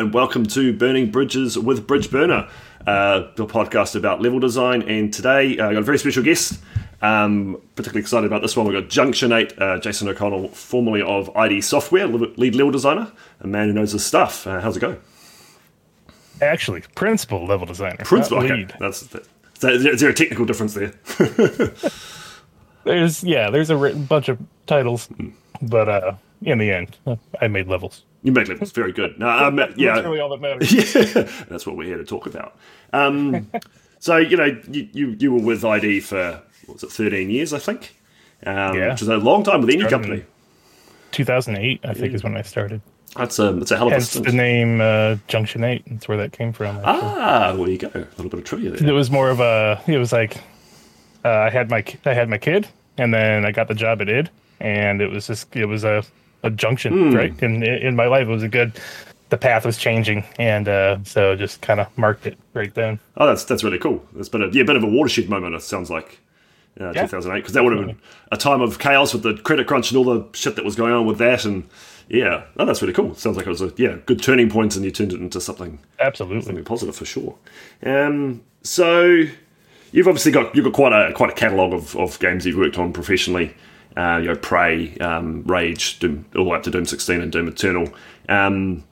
and welcome to Burning Bridges with Bridge Burner, uh, the podcast about level design. And today, uh, I got a very special guest. Um, particularly excited about this one. We've got Junction 8, uh, Jason O'Connell, formerly of ID Software, lead level designer, a man who knows his stuff. Uh, how's it going? Actually, principal level designer. Principal, okay. That's, that's, is there a technical difference there? there's, yeah, there's a bunch of titles, but uh, in the end, I made levels. You make levels, very good. No, um, yeah, that's really all that matters. Yeah, that's what we're here to talk about. Um, so you know, you, you, you were with ID for what was it, thirteen years, I think, um, yeah. which is a long time with any company. Two thousand eight, I think, yeah. is when I started. That's a that's a hell of Hence a the name uh, Junction Eight. That's where that came from. Actually. Ah, well, you go. A little bit of trivia there. It was more of a. It was like uh, I had my I had my kid, and then I got the job at id, and it was just it was a a junction, mm. right? In in my life, it was a good. The path was changing, and uh, so just kind of marked it right then. Oh, that's that's really cool. That's been a yeah, bit of a watershed moment. It sounds like. Uh, yeah. 2008 because that would have been a time of chaos with the credit crunch and all the shit that was going on with that and yeah oh, that's really cool sounds like it was a yeah good turning point and you turned it into something absolutely something positive for sure um, so you've obviously got you've got quite a quite a catalogue of, of games you've worked on professionally uh, you know, Prey, um, Rage, Doom, all the way up to Doom 16 and Doom Eternal. Um,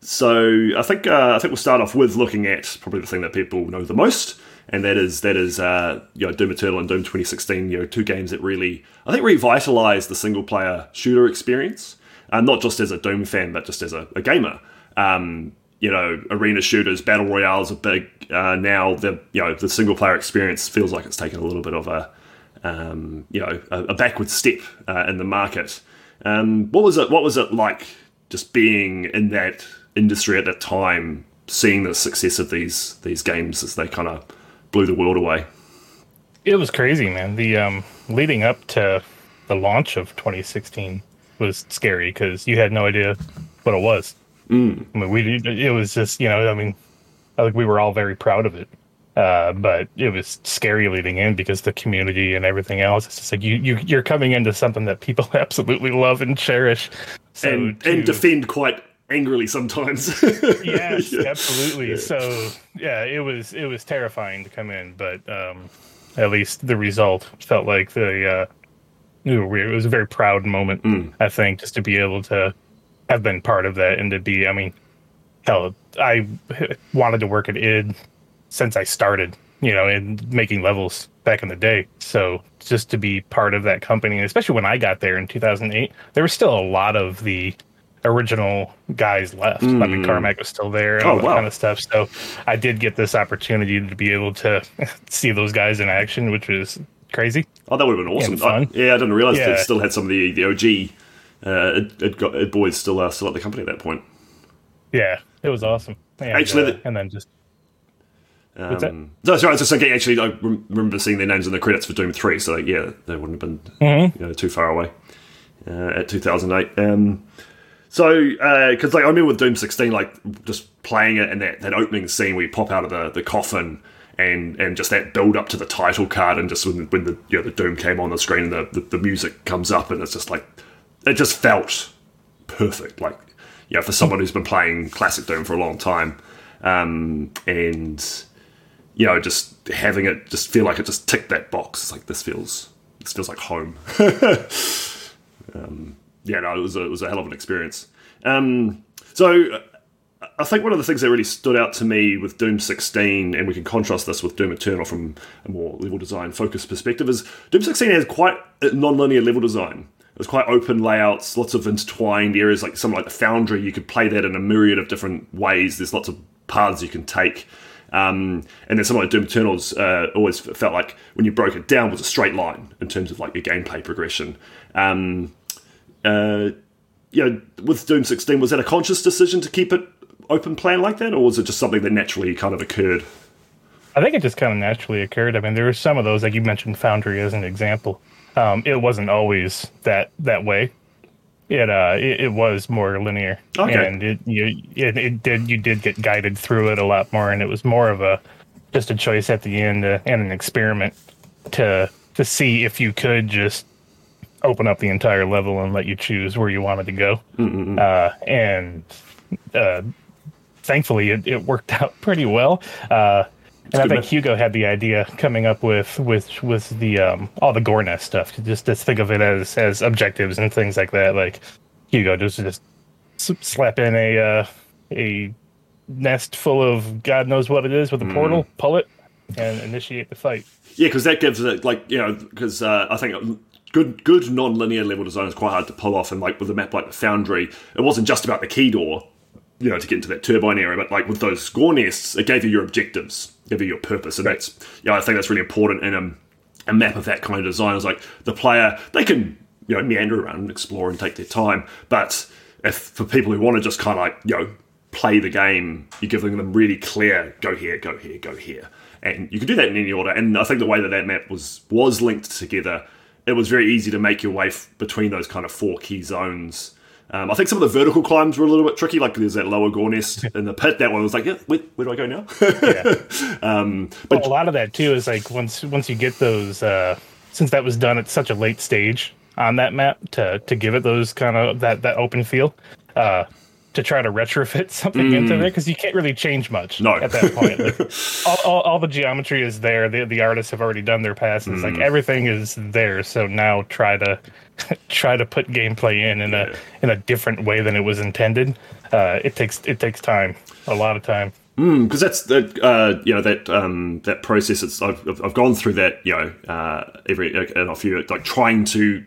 so I think uh, I think we'll start off with looking at probably the thing that people know the most, and that is that is uh, you know Doom Eternal and Doom 2016. You know, two games that really I think revitalized the single player shooter experience, uh, not just as a Doom fan, but just as a, a gamer. Um, you know, arena shooters, battle royales are big uh, now. The you know the single player experience feels like it's taken a little bit of a um, you know, a, a backward step uh, in the market. Um, what was it? What was it like just being in that industry at that time, seeing the success of these these games as they kind of blew the world away? It was crazy, man. The um, leading up to the launch of 2016 was scary because you had no idea what it was. Mm. I mean, we it was just you know, I mean, I think we were all very proud of it. Uh, but it was scary leading in because the community and everything else. It's just like you, you you're coming into something that people absolutely love and cherish, so and, to, and defend quite angrily sometimes. yes, yeah. absolutely. Yeah. So yeah, it was it was terrifying to come in, but um, at least the result felt like the uh, it was a very proud moment. Mm. I think just to be able to have been part of that and to be. I mean, hell, I wanted to work at id since I started, you know, in making levels back in the day. So just to be part of that company, especially when I got there in 2008, there was still a lot of the original guys left. Mm. I mean, mm. Carmack was still there and oh, all that wow. kind of stuff. So I did get this opportunity to be able to see those guys in action, which was crazy. Oh, that would have been awesome. I, yeah, I didn't realize yeah. they still had some of the the OG. Uh, it, it got it boys still uh, still at the company at that point. Yeah, it was awesome. And, Actually, uh, the, and then just um, no, sorry, I was just okay. Actually, I remember seeing their names in the credits for Doom Three, so yeah, they wouldn't have been mm-hmm. you know, too far away uh, at 2008. Um, so, because uh, like I remember with Doom 16, like just playing it and that, that opening scene where you pop out of the, the coffin and and just that build up to the title card and just when, when the you know the Doom came on the screen and the, the, the music comes up and it's just like it just felt perfect. Like you know, for someone who's been playing classic Doom for a long time, um, and you know, just having it just feel like it just ticked that box. It's like this feels this feels like home. um, yeah, no, it was a, it was a hell of an experience. Um, so I think one of the things that really stood out to me with Doom 16, and we can contrast this with Doom Eternal from a more level design focused perspective, is Doom 16 has quite non-linear level design. It's quite open layouts, lots of intertwined areas, like something like the Foundry. You could play that in a myriad of different ways. There's lots of paths you can take. Um, and then something like Doom Eternals uh, always felt like when you broke it down was a straight line in terms of like your gameplay progression. Um, uh, you know, with Doom 16, was that a conscious decision to keep it open plan like that, or was it just something that naturally kind of occurred? I think it just kind of naturally occurred. I mean, there were some of those, like you mentioned, Foundry as an example. Um, it wasn't always that that way it uh it, it, was more linear okay. and it you it, it did you did get guided through it a lot more and it was more of a just a choice at the end uh, and an experiment to to see if you could just open up the entire level and let you choose where you wanted to go mm-hmm. uh and uh thankfully it, it worked out pretty well. Uh, and I think Hugo had the idea coming up with with with the um, all the gore nest stuff. Just just think of it as as objectives and things like that. Like Hugo just just slap in a uh, a nest full of God knows what it is with a portal, mm. pull it, and initiate the fight. Yeah, because that gives it like you know because uh, I think good good non-linear level design is quite hard to pull off, and like with a map like the Foundry, it wasn't just about the key door, you know, to get into that turbine area, but like with those gore nests, it gave you your objectives give you your purpose, and that's yeah, I think that's really important in a, a map of that kind of design. Is like the player they can you know meander around and explore and take their time, but if for people who want to just kind of like you know play the game, you're giving them really clear go here, go here, go here, and you can do that in any order. And I think the way that that map was was linked together, it was very easy to make your way f- between those kind of four key zones um, I think some of the vertical climbs were a little bit tricky. Like there's that lower gore nest in the pit. That one was like, yeah, where, where do I go now? yeah. Um, but well, a lot of that too is like once once you get those, uh, since that was done at such a late stage on that map to to give it those kind of that that open feel. Uh, to try to retrofit something mm. into there because you can't really change much no. at that point. Like, all, all, all, the geometry is there. The, the artists have already done their passes. Mm. Like everything is there. So now try to try to put gameplay in in a in a different way than it was intended. Uh, it takes it takes time, a lot of time. Because mm, that's that uh, you know that um, that process. It's I've, I've gone through that you know uh, every and a few like trying to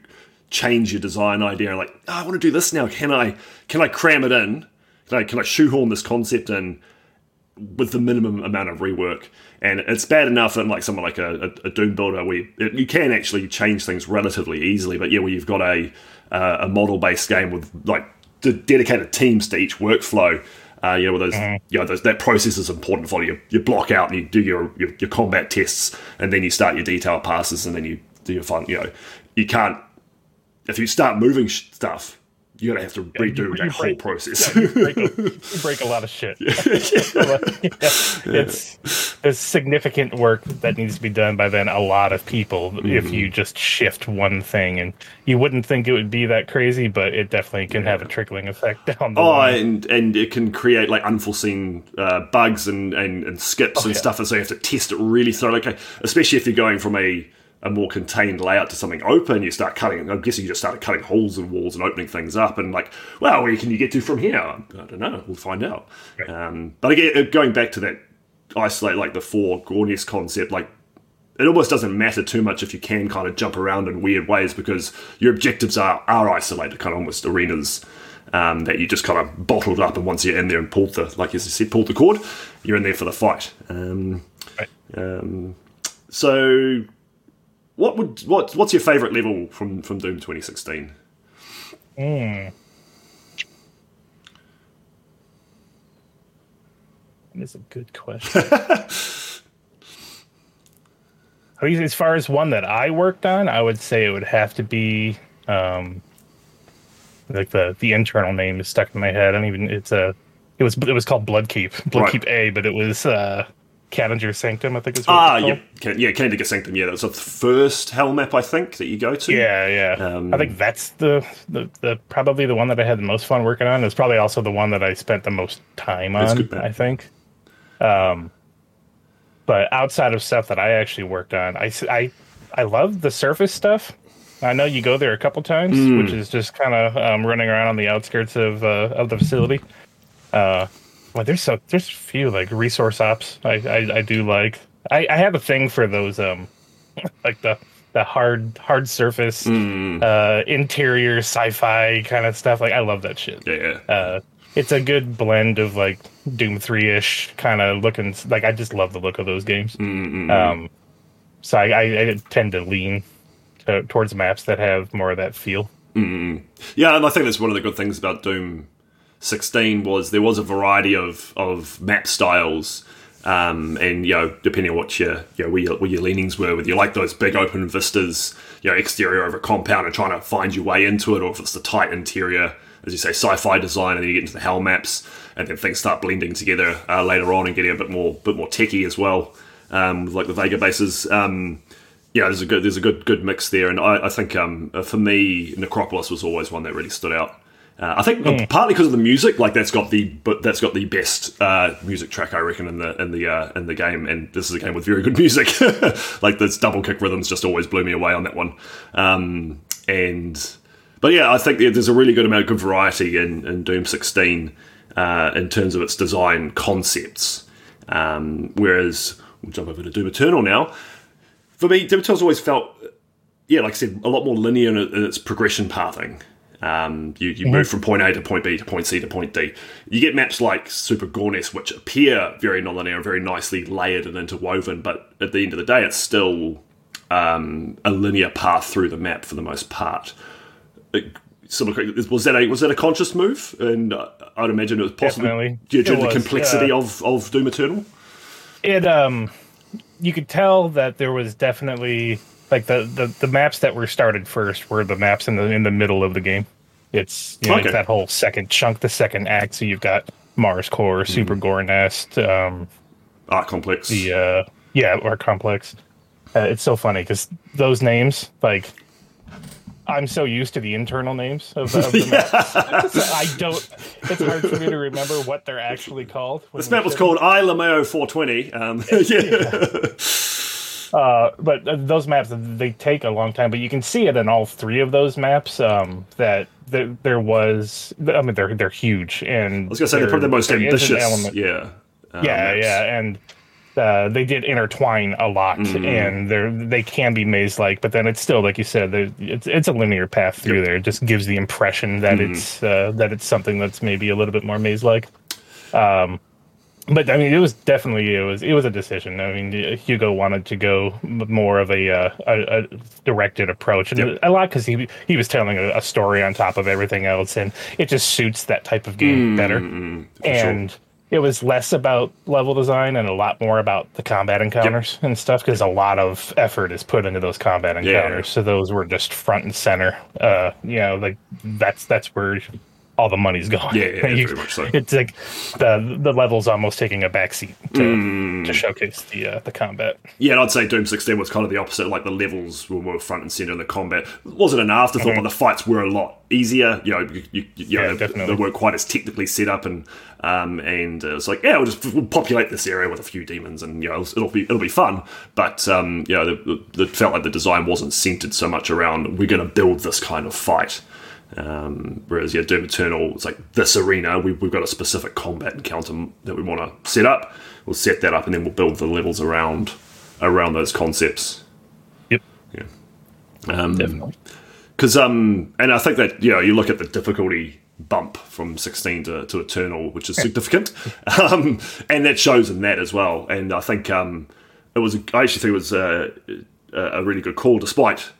change your design idea. Like oh, I want to do this now. Can I can I cram it in? Can I can I shoehorn this concept in with the minimum amount of rework? And it's bad enough in like someone like a, a, Doom builder where you, you, can actually change things relatively easily, but yeah, where you've got a uh, a model based game with like dedicated teams to each workflow. Uh, you know, those, mm-hmm. you know, those, that process is important for you. You block out and you do your, your, your combat tests, and then you start your detail passes, and then you do your fun. You know, you can't if you start moving stuff you're gonna have to redo yeah, you, that you whole break, process. Yeah, you, break a, you, break a, lot of shit. yeah. it's there's significant work that needs to be done by then a lot of people mm. if you just shift one thing, and you wouldn't think it would be that crazy, but it definitely can have a trickling effect down the oh, line. and and it can create like unforeseen uh, bugs and, and, and skips oh, and stuff, and so you have to test it really thoroughly. Okay, especially if you're going from a a more contained layout to something open, you start cutting. I'm guessing you just started cutting holes in walls and opening things up, and like, well, where can you get to from here? I don't know. We'll find out. Okay. Um, but again, uh, going back to that isolate like the four gore nest concept, like it almost doesn't matter too much if you can kind of jump around in weird ways because your objectives are are isolated, kind of almost arenas. Um, that you just kind of bottled up, and once you're in there and pulled the, like as I said, pulled the cord, you're in there for the fight. Um, right. um, so what would what what's your favourite level from from Doom 2016? Mm. That is a good question. as far as one that I worked on, I would say it would have to be um, like the the internal name is stuck in my head. I don't even it's a it was it was called Bloodkeep, Bloodkeep right. A, but it was uh, Kadingir Sanctum, I think is what ah, yeah, yeah, Kadingir Sanctum. Yeah, that's the first hell map I think that you go to. Yeah, yeah. Um, I think that's the, the, the probably the one that I had the most fun working on. It's probably also the one that I spent the most time on. I think. Um, but outside of stuff that I actually worked on, I I I love the surface stuff. I know you go there a couple times, mm. which is just kind of um, running around on the outskirts of uh, of the facility. Uh, well, there's so there's a few like resource ops I I, I do like. I, I have a thing for those um like the the hard hard surface mm. uh interior sci-fi kind of stuff. Like I love that shit. Yeah. Uh, it's a good blend of like Doom three ish kind of looking. Like I just love the look of those games. Mm-hmm. Um, so I, I, I, tend to lean to, towards maps that have more of that feel. Mm. Yeah, and I think that's one of the good things about Doom 16 was there was a variety of, of map styles. Um, and you know, depending on what your you know, where your, where your leanings were, whether you like those big open vistas, you know, exterior over a compound and trying to find your way into it, or if it's the tight interior, as you say, sci-fi design, and then you get into the hell maps, and then things start blending together uh, later on and getting a bit more bit more techy as well, um, like the Vega bases. Um, yeah, there's a good there's a good good mix there, and I, I think um, for me, Necropolis was always one that really stood out. Uh, I think mm. partly because of the music, like that's got the but that's got the best uh, music track I reckon in the in the uh, in the game, and this is a game with very good music. like this double kick rhythms just always blew me away on that one. Um, and but yeah, I think there's a really good amount of good variety in, in Doom 16 uh, in terms of its design concepts. Um, whereas we'll jump over to Doom Eternal now. For me, Doom Eternal's always felt, yeah, like I said, a lot more linear in, in its progression pathing. Um, you, you mm-hmm. move from point A to point B to point C to point D. You get maps like Super Gore Nest, which appear very nonlinear and very nicely layered and interwoven, but at the end of the day, it's still um, a linear path through the map for the most part. It, was that a was that a conscious move? And uh, I'd imagine it was possibly due to the complexity of, of Doom Eternal. It um, you could tell that there was definitely like the, the, the maps that were started first were the maps in the in the middle of the game. It's you know okay. it's that whole second chunk, the second act. So you've got Mars Core, mm-hmm. Super. Gore Nest, um, Ark Complex. The uh, yeah, Ark Complex. Uh, it's so funny because those names, like, I'm so used to the internal names of, of the maps. I don't. It's hard for me to remember what they're actually called. This map was called I Lameo 420. Um, yeah. Uh, but those maps they take a long time, but you can see it in all three of those maps um, that there, there, was. I mean, they're they're huge, and I was gonna say they're probably the most ambitious. Element. Yeah, uh, yeah, maps. yeah, and uh, they did intertwine a lot, mm-hmm. and they they can be maze like, but then it's still like you said, it's it's a linear path through yep. there. It just gives the impression that mm-hmm. it's uh, that it's something that's maybe a little bit more maze like. Um, but I mean, it was definitely it was it was a decision. I mean, Hugo wanted to go more of a uh, a, a, directed approach, and yep. a lot because he he was telling a, a, story on top of everything else, and it just suits that type of game mm, better. And sure. it was less about level design and a lot more about the combat encounters yep. and stuff because a lot of effort is put into those combat encounters. Yeah. So those were just front and center. Uh, you know, like that's that's where all the money's gone. Yeah, yeah you, so. It's like the the level's almost taking a backseat to, mm. to showcase the uh, the combat. Yeah, and I'd say Doom 16 was kind of the opposite. Like the levels were more front and center in the combat. It wasn't an afterthought, mm-hmm. but the fights were a lot easier. You know, you, you, you yeah, know, definitely. they weren't quite as technically set up, and um, and uh, it's like yeah, we'll just we'll populate this area with a few demons, and you know, it'll be it'll be fun. But um, you know, it felt like the design wasn't centered so much around we're going to build this kind of fight. Um, whereas, yeah, Doom Eternal, it's like this arena, we, have got a specific combat encounter that we want to set up. We'll set that up and then we'll build the levels around around those concepts. Yep. Yeah. Um, Definitely. Because, um, and I think that, you know, you look at the difficulty bump from 16 to, to Eternal, which is significant. um, and that shows in that as well. And I think um, it was, I actually think it was a, a really good call, despite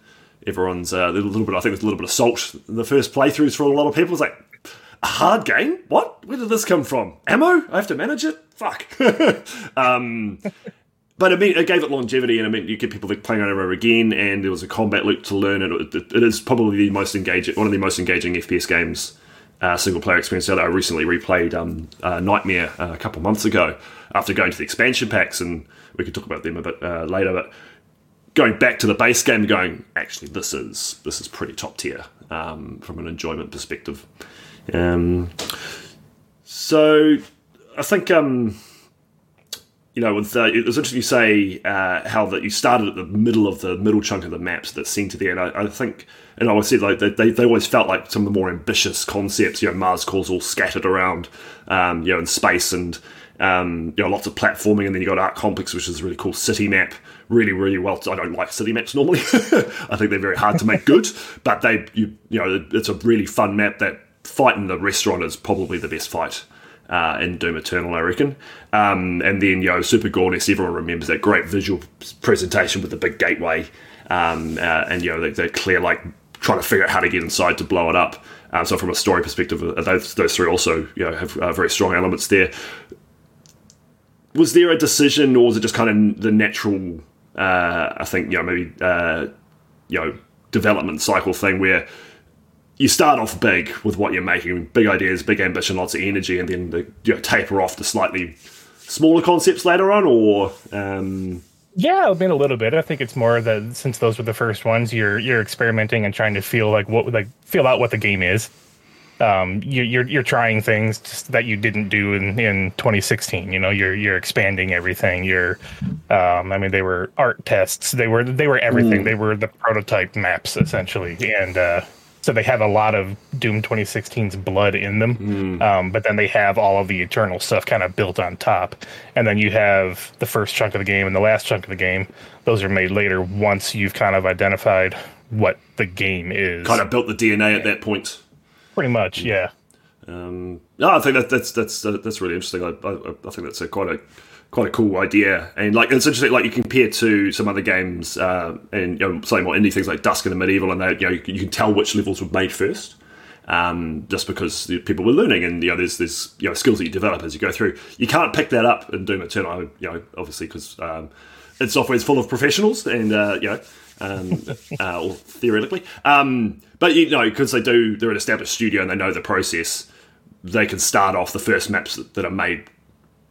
everyone's uh, a little bit. I think there's a little bit of salt the first playthroughs for a lot of people. It's like a hard game. What? Where did this come from? Ammo? I have to manage it. Fuck. um, but it, mean, it gave it longevity, and it meant you get people playing over and over again. And there was a combat loop to learn. And it, it is probably the most engaging, one of the most engaging FPS games. Uh, single player experience out. I recently replayed um, uh, Nightmare uh, a couple months ago after going to the expansion packs, and we could talk about them a bit uh, later. But going back to the base game, going actually this is this is pretty top tier um, from an enjoyment perspective. Um, so I think um, you know with uh, it was interesting you say uh, how that you started at the middle of the middle chunk of the maps that seemed to the end. I, I think and I always said like they, they always felt like some of the more ambitious concepts. You know, Mars cores all scattered around, um, you know, in space and um, you know, lots of platforming, and then you got Ark Complex, which is a really cool city map. Really, really well. I don't like city maps normally. I think they're very hard to make good, but they, you, you know, it's a really fun map. That fight in the restaurant is probably the best fight uh, in Doom Eternal, I reckon. Um, and then, you know, Super Gore Nest, everyone remembers that great visual presentation with the big gateway. Um, uh, and, you know, they, they're clear, like, trying to figure out how to get inside to blow it up. Um, so, from a story perspective, uh, those, those three also, you know, have uh, very strong elements there was there a decision, or was it just kind of the natural? Uh, I think you know maybe uh, you know development cycle thing where you start off big with what you're making, big ideas, big ambition, lots of energy, and then the, you know, taper off to slightly smaller concepts later on, or um... yeah, I mean a little bit. I think it's more that since those were the first ones, you're you're experimenting and trying to feel like what like feel out what the game is um, you, you're you're trying things just that you didn't do in, in 2016. You know, you're you're expanding everything. You're, um, I mean, they were art tests. They were they were everything. Mm. They were the prototype maps essentially, and uh, so they have a lot of Doom 2016's blood in them. Mm. Um, but then they have all of the eternal stuff kind of built on top, and then you have the first chunk of the game and the last chunk of the game. Those are made later once you've kind of identified what the game is. Kind of built the DNA at that point. Pretty much, yeah. Um, no, I think that, that's that's that's really interesting. I, I, I think that's a quite a quite a cool idea, and like it's interesting. Like you compare to some other games, uh, and you know, say more indie things like Dusk and Amid Evil, and they, you know, you can, you can tell which levels were made first. Um, just because the people were learning, and you know, there's there's you know skills that you develop as you go through. You can't pick that up in Doom Eternal, you know, obviously because um, id Software is full of professionals, and uh, you know, um, uh, or theoretically. Um, but you know, because they do, they're an established studio and they know the process. They can start off the first maps that, are made,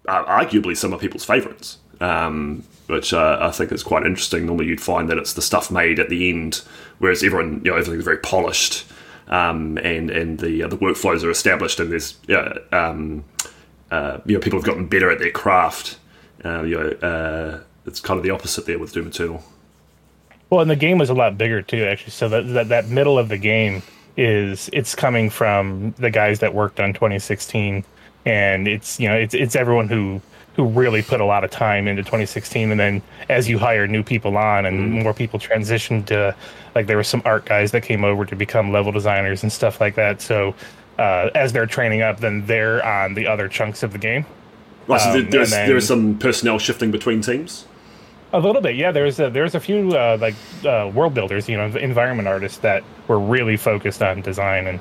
uh, arguably some of people's favourites, um, which uh, I think is quite interesting. Normally, you'd find that it's the stuff made at the end, whereas everyone, you know, everything's very polished, um, and and the uh, the workflows are established, and there's uh, um, uh, you know people have gotten better at their craft. Uh, you know, uh, it's kind of the opposite there with Doom Eternal. Well, and the game was a lot bigger too, actually. So that that, that middle of the game is it's coming from the guys that worked on 2016, and it's you know it's it's everyone who who really put a lot of time into 2016, and then as you hire new people on and more people transitioned to like there were some art guys that came over to become level designers and stuff like that. So uh, as they're training up, then they're on the other chunks of the game. Right, so Um, there's, then- there is some personnel shifting between teams. A little bit, yeah. There's a, there's a few uh, like uh, world builders, you know, environment artists that were really focused on design, and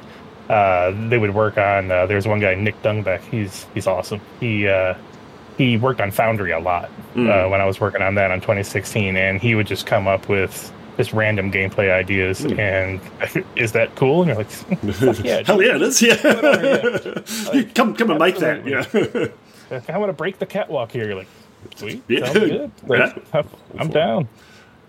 uh, they would work on. Uh, there's one guy, Nick Dungbeck. He's he's awesome. He uh, he worked on Foundry a lot uh, when I was working on that on 2016, and he would just come up with just random gameplay ideas. And is that cool? And you're like, yeah, Hell yeah, it is. Yeah, yeah. come come and make that. Yeah, I want to break the catwalk here. You're like, sweet, Yeah. sounds good. Like, I'm, I'm down.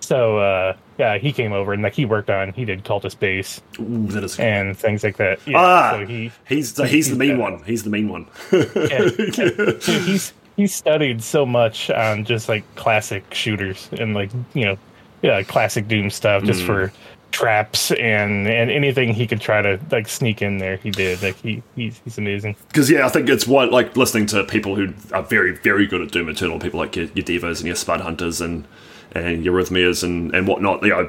So uh, yeah, he came over and like he worked on he did cultist base Ooh, that is. and things like that. Yeah, ah, so he he's so he's the mean he's- one. He's the mean one. yeah, so he's he studied so much on just like classic shooters and like you know yeah classic Doom stuff just for traps and and anything he could try to like sneak in there he did like he he's, he's amazing Because yeah, I think it's what like listening to people who are very very good at Doom Eternal, people like your, your Devas and your Spud Hunters and and your Rhythmias and and whatnot. You know,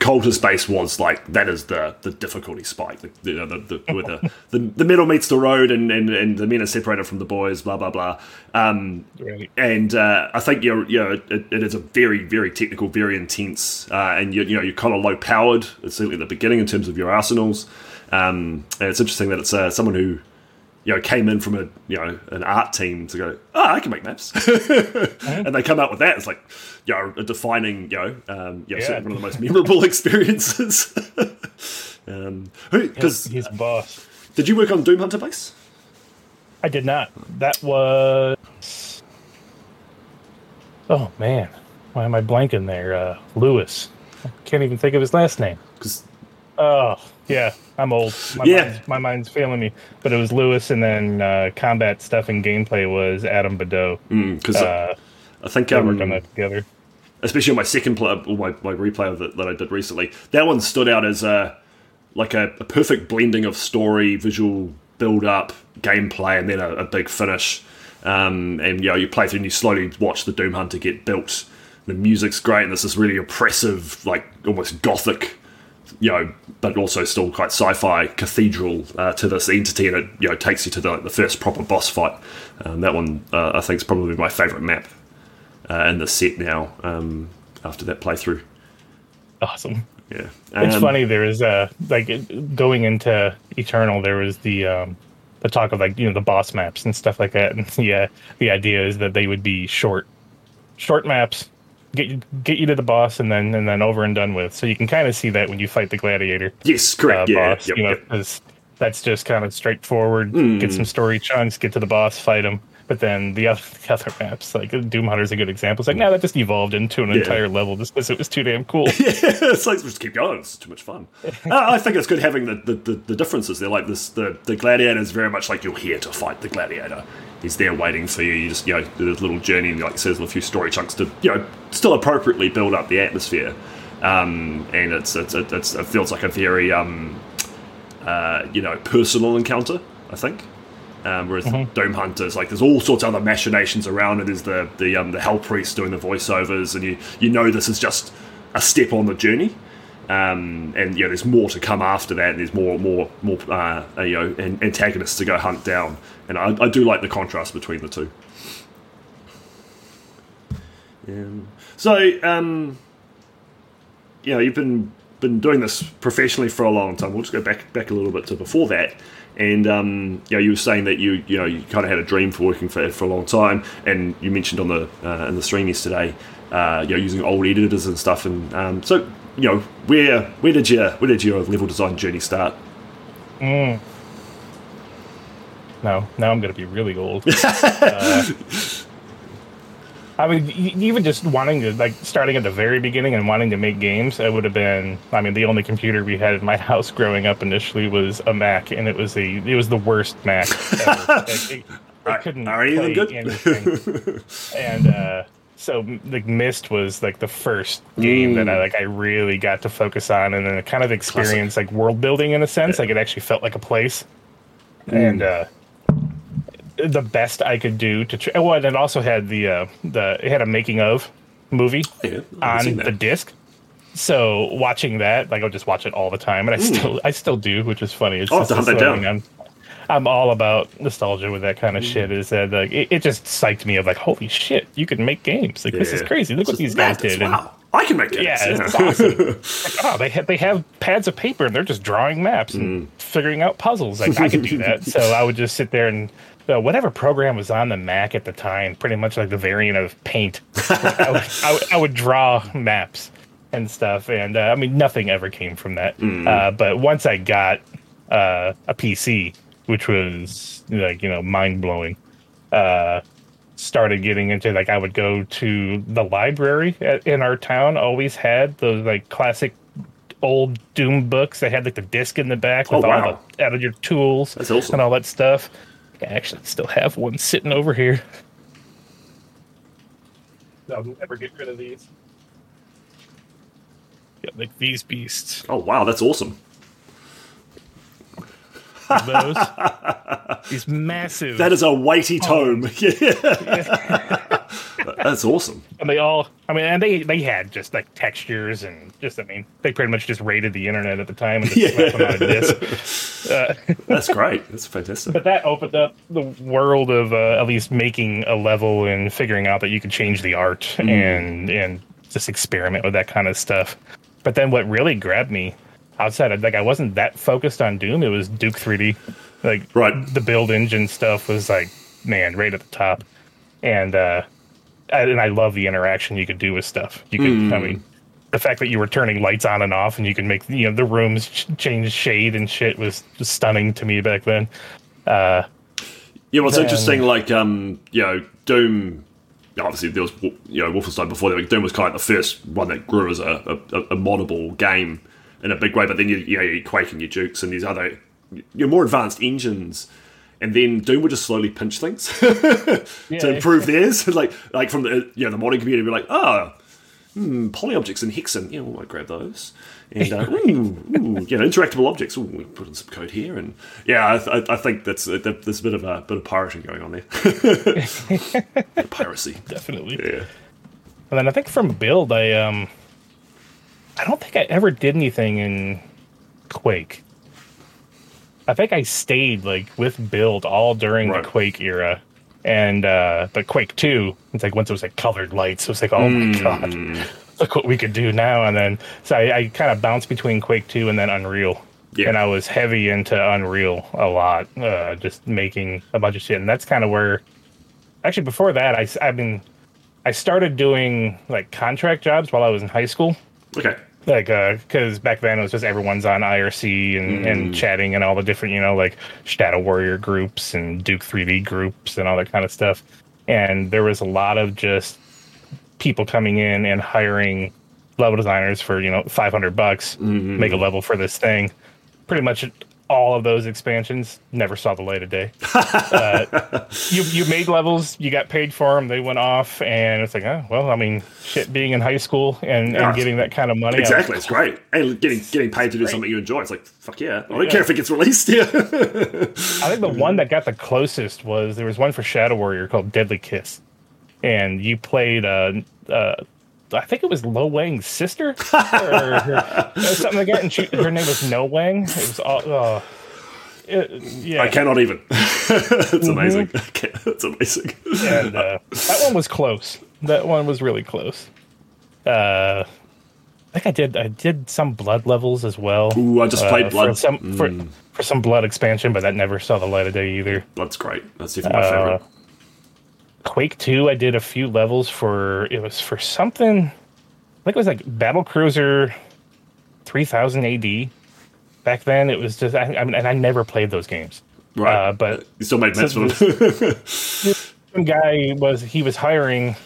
cultist base was like that is the the difficulty spike. The, the, the, where the, the the middle meets the road and, and and the men are separated from the boys. Blah blah blah. Um, right and uh, I think you're, you know, it, it is a very, very technical, very intense, uh, and you, you know, you're kind of low powered, certainly at the beginning in terms of your arsenals. Um, and it's interesting that it's uh, someone who, you know, came in from a, you know, an art team to go, oh, I can make maps, and they come out with that. It's like, you know, a defining, you know, um, you know, Yeah. one of the most memorable experiences. um, because he's a boss did you work on Doom Hunter base? I did not. That was. Oh man, why am I blanking there? Uh, Lewis. I can't even think of his last name. Because Oh yeah, I'm old. My Yeah. mind's, my mind's failing me. But it was Lewis, and then uh, combat stuff and gameplay was Adam Badeau. because Uh, I think they um, worked on that together. especially on my second play or my, my replay that, that I did recently, that one stood out as a like a, a perfect blending of story, visual build up, gameplay, and then a, a big finish. Um, and you know, you play through and you slowly watch the Doom Hunter get built. The music's great, and there's this really oppressive, like almost gothic, you know, but also still quite sci-fi cathedral uh, to this entity, and it you know takes you to the, the first proper boss fight. Um, that one uh, I think is probably my favourite map uh, in the set now. Um, after that playthrough, Awesome. yeah, It's Um, funny. There is uh like going into Eternal. There was the um the talk of like you know the boss maps and stuff like that. And yeah, the idea is that they would be short, short maps. Get you, get you to the boss and then and then over and done with. So you can kind of see that when you fight the gladiator Yes, uh, correct. yeah, boss. yep, you know, yep. that's just kind of straightforward. Hmm. Get some story chunks. Get to the boss, fight him. But then the other, the other maps, like Doom Hunter is a good example. It's like, no, that just evolved into an Yeah. entire level just because it was too damn cool. yeah, it's like just keep going. It's too much fun. uh, I think it's good having the, the, the, the differences. They're like this. The the gladiator is very much like you're here to fight the gladiator. He's there waiting for you. You just you know do this little journey and like says a few story chunks to you know still appropriately build up the atmosphere. Um, and it's, it's, it's it feels like a very um, uh, you know personal encounter. I think. Um, whereas the Doom Hunters, like, there's all sorts of other machinations around it. There's the the um, the Hell Priest doing the voiceovers, and you you know this is just a step on the journey. Um, and you know, there's more to come after that. And there's more more more uh, you know an- antagonists to go hunt down. And I, I do like the contrast between the two. Um, so um, you know, you've been been doing this professionally for a long time. We'll just go back back a little bit to before that. And um, you know, you were saying that you you know you kind of had a dream for working for for a long time, and you mentioned on the uh, in the stream yesterday, uh, you know, using old editors and stuff. And um, so, you know, where where did your where did your level design journey start? No, now I'm going to be really old. Uh, I mean, even just wanting to, like, starting at the very beginning and wanting to make games, it would have been, I mean, the only computer we had in my house growing up initially was a Mac, and it was a, it was the worst Mac ever. Like, it, it couldn't are of play good? anything. and, uh, so like Myst was like the first game that I like I really got to focus on and then kind of experience like world building in a sense. Like it actually felt like a place. And uh the best I could do to try. Well, and it also had the uh, the it had a making of movie Yeah, on the disc. So watching that, like I'll just watch it all the time, and I still I still do, which is funny. It's have just to hunt that down. I'm, I'm all about nostalgia with that kind of shit. Is that like it, it just psyched me of like holy shit, you can make games like this is crazy. Look what these guys did. And, Wow, I can make games. yeah, it's awesome. Like, oh, they have they have pads of paper and they're just drawing maps and Mm. figuring out puzzles. Like I could do that. So I would just sit there and uh, whatever program was on the Mac at the time, pretty much like the variant of Paint. I, would, I, would, I would draw maps and stuff, and uh, I mean nothing ever came from that. Mm. Uh, but once I got uh, a PC, which was like you know mind blowing. Uh, started getting into like I would go to the library at, in our town. Always had those like classic old Doom books. They had like the disc in the back with Oh, all the out of your tools awesome. and all that stuff. I actually still have one sitting over here. I'll never get rid of these. Yeah, like these beasts. Oh wow, that's awesome. Those. these massive. That is a weighty Oh. tome. Yeah. that's awesome. and they all i mean and they they had just like textures and just i mean they pretty much just raided the internet at the time and just slapped them on a disc uh, That's great. That's fantastic. but that opened up the world of uh, at least making a level and figuring out that you could change the art and and just experiment with that kind of stuff but then what really grabbed me outside of like i wasn't that focused on doom it was duke 3d like Right. the build engine stuff was like man right at the top and uh I- and i love the interaction you could do with stuff you could i mean the fact that you were turning lights on and off and you could make you know the rooms ch- change shade and shit was stunning to me back then uh Yeah, what's Then- interesting, like um, you know, Doom. Obviously, there was you know Wolfenstein before that. But Doom was kind of the first one that grew as a, a, a moddable game in a big way. But then you you know you Quake and your Dukes and these other your more advanced engines, and then Doom would just slowly pinch things to Yeah. improve theirs. like like from the you know the modding community, be like, oh, hmm, poly objects in Hexen. Yeah, we might grab those. And uh, ooh, ooh, you know, interactable objects. Ooh, we put in some code here, and yeah, I, I, I think that's uh, there's a bit of a bit of pirating going on there. Piracy. definitely Yeah. and then i think from build i um i don't think i ever did anything in quake. I think i stayed like with build all during Right. the quake era. And uh but quake 2 it's like once it was like colored lights it was like oh my god look what we could do now. And then so i, I kind of bounced between quake 2 and then unreal. Yeah. and i was heavy into unreal a lot uh just making a bunch of shit. And that's kind of where actually before that i i mean i started doing like contract jobs while i was in high school. Okay. Like uh, because back then it was just everyone's on IRC and, and mm. chatting and all the different you know like Shadow Warrior groups and Duke 3D groups and all that kind of stuff, and there was a lot of just people coming in and hiring level designers for you know 500 bucks mm-hmm. make a level for this thing. Pretty much all of those expansions never saw the light of day uh, you, you made levels you got paid for them they went off and it's like oh well i mean shit being in high school and, Yeah. and getting that kind of money I was- Exactly, it's great. And getting getting paid to do something you enjoy. It's like fuck yeah. I don't Yeah. care if it gets released. Yeah. I think the one that got the closest was there was one for Shadow Warrior called Deadly Kiss, and you played uh, uh I think it was Lo Wang's sister or, her- something like that, and she, her name was No Wang. It was all. Uh, it, yeah, I cannot even. it's Mm-hmm. amazing. I It's amazing. and uh, that one was close. That one was really close. Uh, I think I did. I did some blood levels as well. Ooh, I just uh, played for Blood. Mm. some for, for some blood expansion, but that never saw the light of day either. Blood's great. That's definitely my Uh, favorite. Quake 2, I did a few levels for it was for something I think it was like Battle Cruiser 3000 AD. Back then it was just I, I mean and I never played those games. Right. Uh, but you still maps for so them. some guy was he was hiring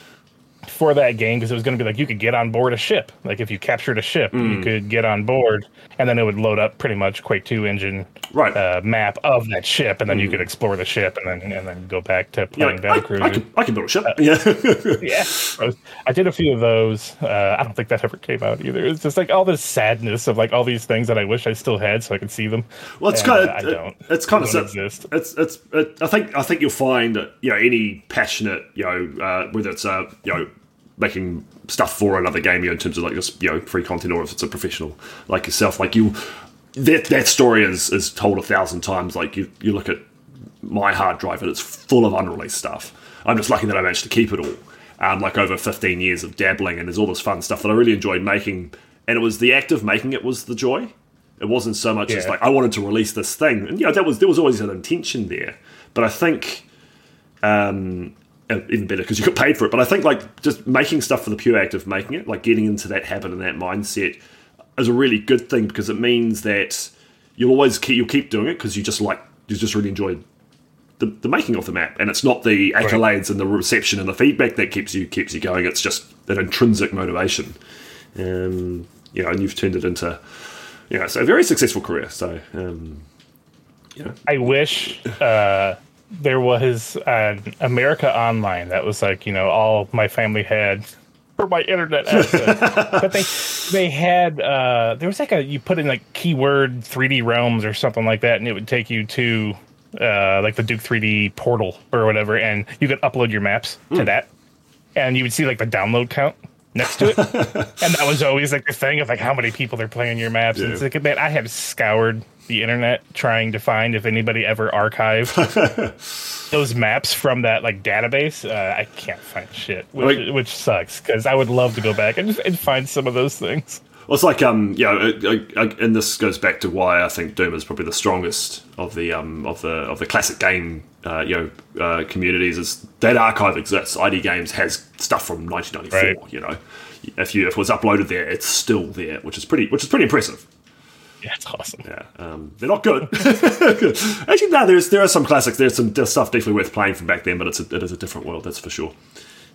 for that game because it was going to be like you could get on board a ship. Like if you captured a ship, Hmm. you could get on board, and then it would load up pretty much Quake 2 engine Right. Uh, map of that ship, and then you could explore the ship, and then and then go back to playing like, Battle I. I, can, I can build a ship. Uh, yeah. yeah, I, was- I did a few of those. Uh, I don't think that ever came out either. It's just like all this sadness of like all these things that I wish I still had so I could see them. Well, it's kind of I don't. It's kind of exist. It's it's. It, I think I think you'll find that you know any passionate you know uh, whether it's uh, you know making stuff for another game you know, in terms of like just you know free content or if it's a professional like yourself like you that that story is is told a thousand times. Like you you look at my hard drive and it's full of unreleased stuff. I'm just lucky that I managed to keep it all. Um, like over 15 years of dabbling, and there's all this fun stuff that I really enjoyed making. And it was the act of making it was the joy. It wasn't so much as like I wanted to release this thing, and you know that was there was always an intention there. But I think um, even better because you got paid for it. But I think like just making stuff for the pure act of making it, like getting into that habit and that mindset, is a really good thing because it means that you'll always keep you'll keep doing it because you just like you just really enjoy the, the making of the map, and it's not the accolades and the reception and the feedback that keeps you keeps you going. It's just that intrinsic motivation, um, you know. And you've turned it into, you know, so a very successful career. So, um, you know, I wish uh, there was an America Online that was like you know all my family had for my internet access, but they they had uh, there was like a you put in like keyword 3D realms or something like that, and it would take you to uh, like the Duke 3D portal or whatever, and you could upload your maps to that, and you would see like the download count next to it, and that was always like the thing of like how many people they're playing your maps. And it's like man, I have scoured the internet trying to find if anybody ever archived those maps from that like database. Uh, I can't find shit, which, Like- which sucks because I would love to go back and, and find some of those things. Well, it's like um, you know, and this goes back to why I think Doom is probably the strongest of the um of the of the classic game uh, you know uh, communities. Is that archive exists? ID Games has stuff from 1994. Right. You know, if you if it was uploaded there, it's still there, which is pretty which is pretty impressive. Yeah, it's awesome. Yeah, um, they're not good. Actually, no, there's there are some classics. There's some there's stuff definitely worth playing from back then, but it's a, it is a different world, that's for sure.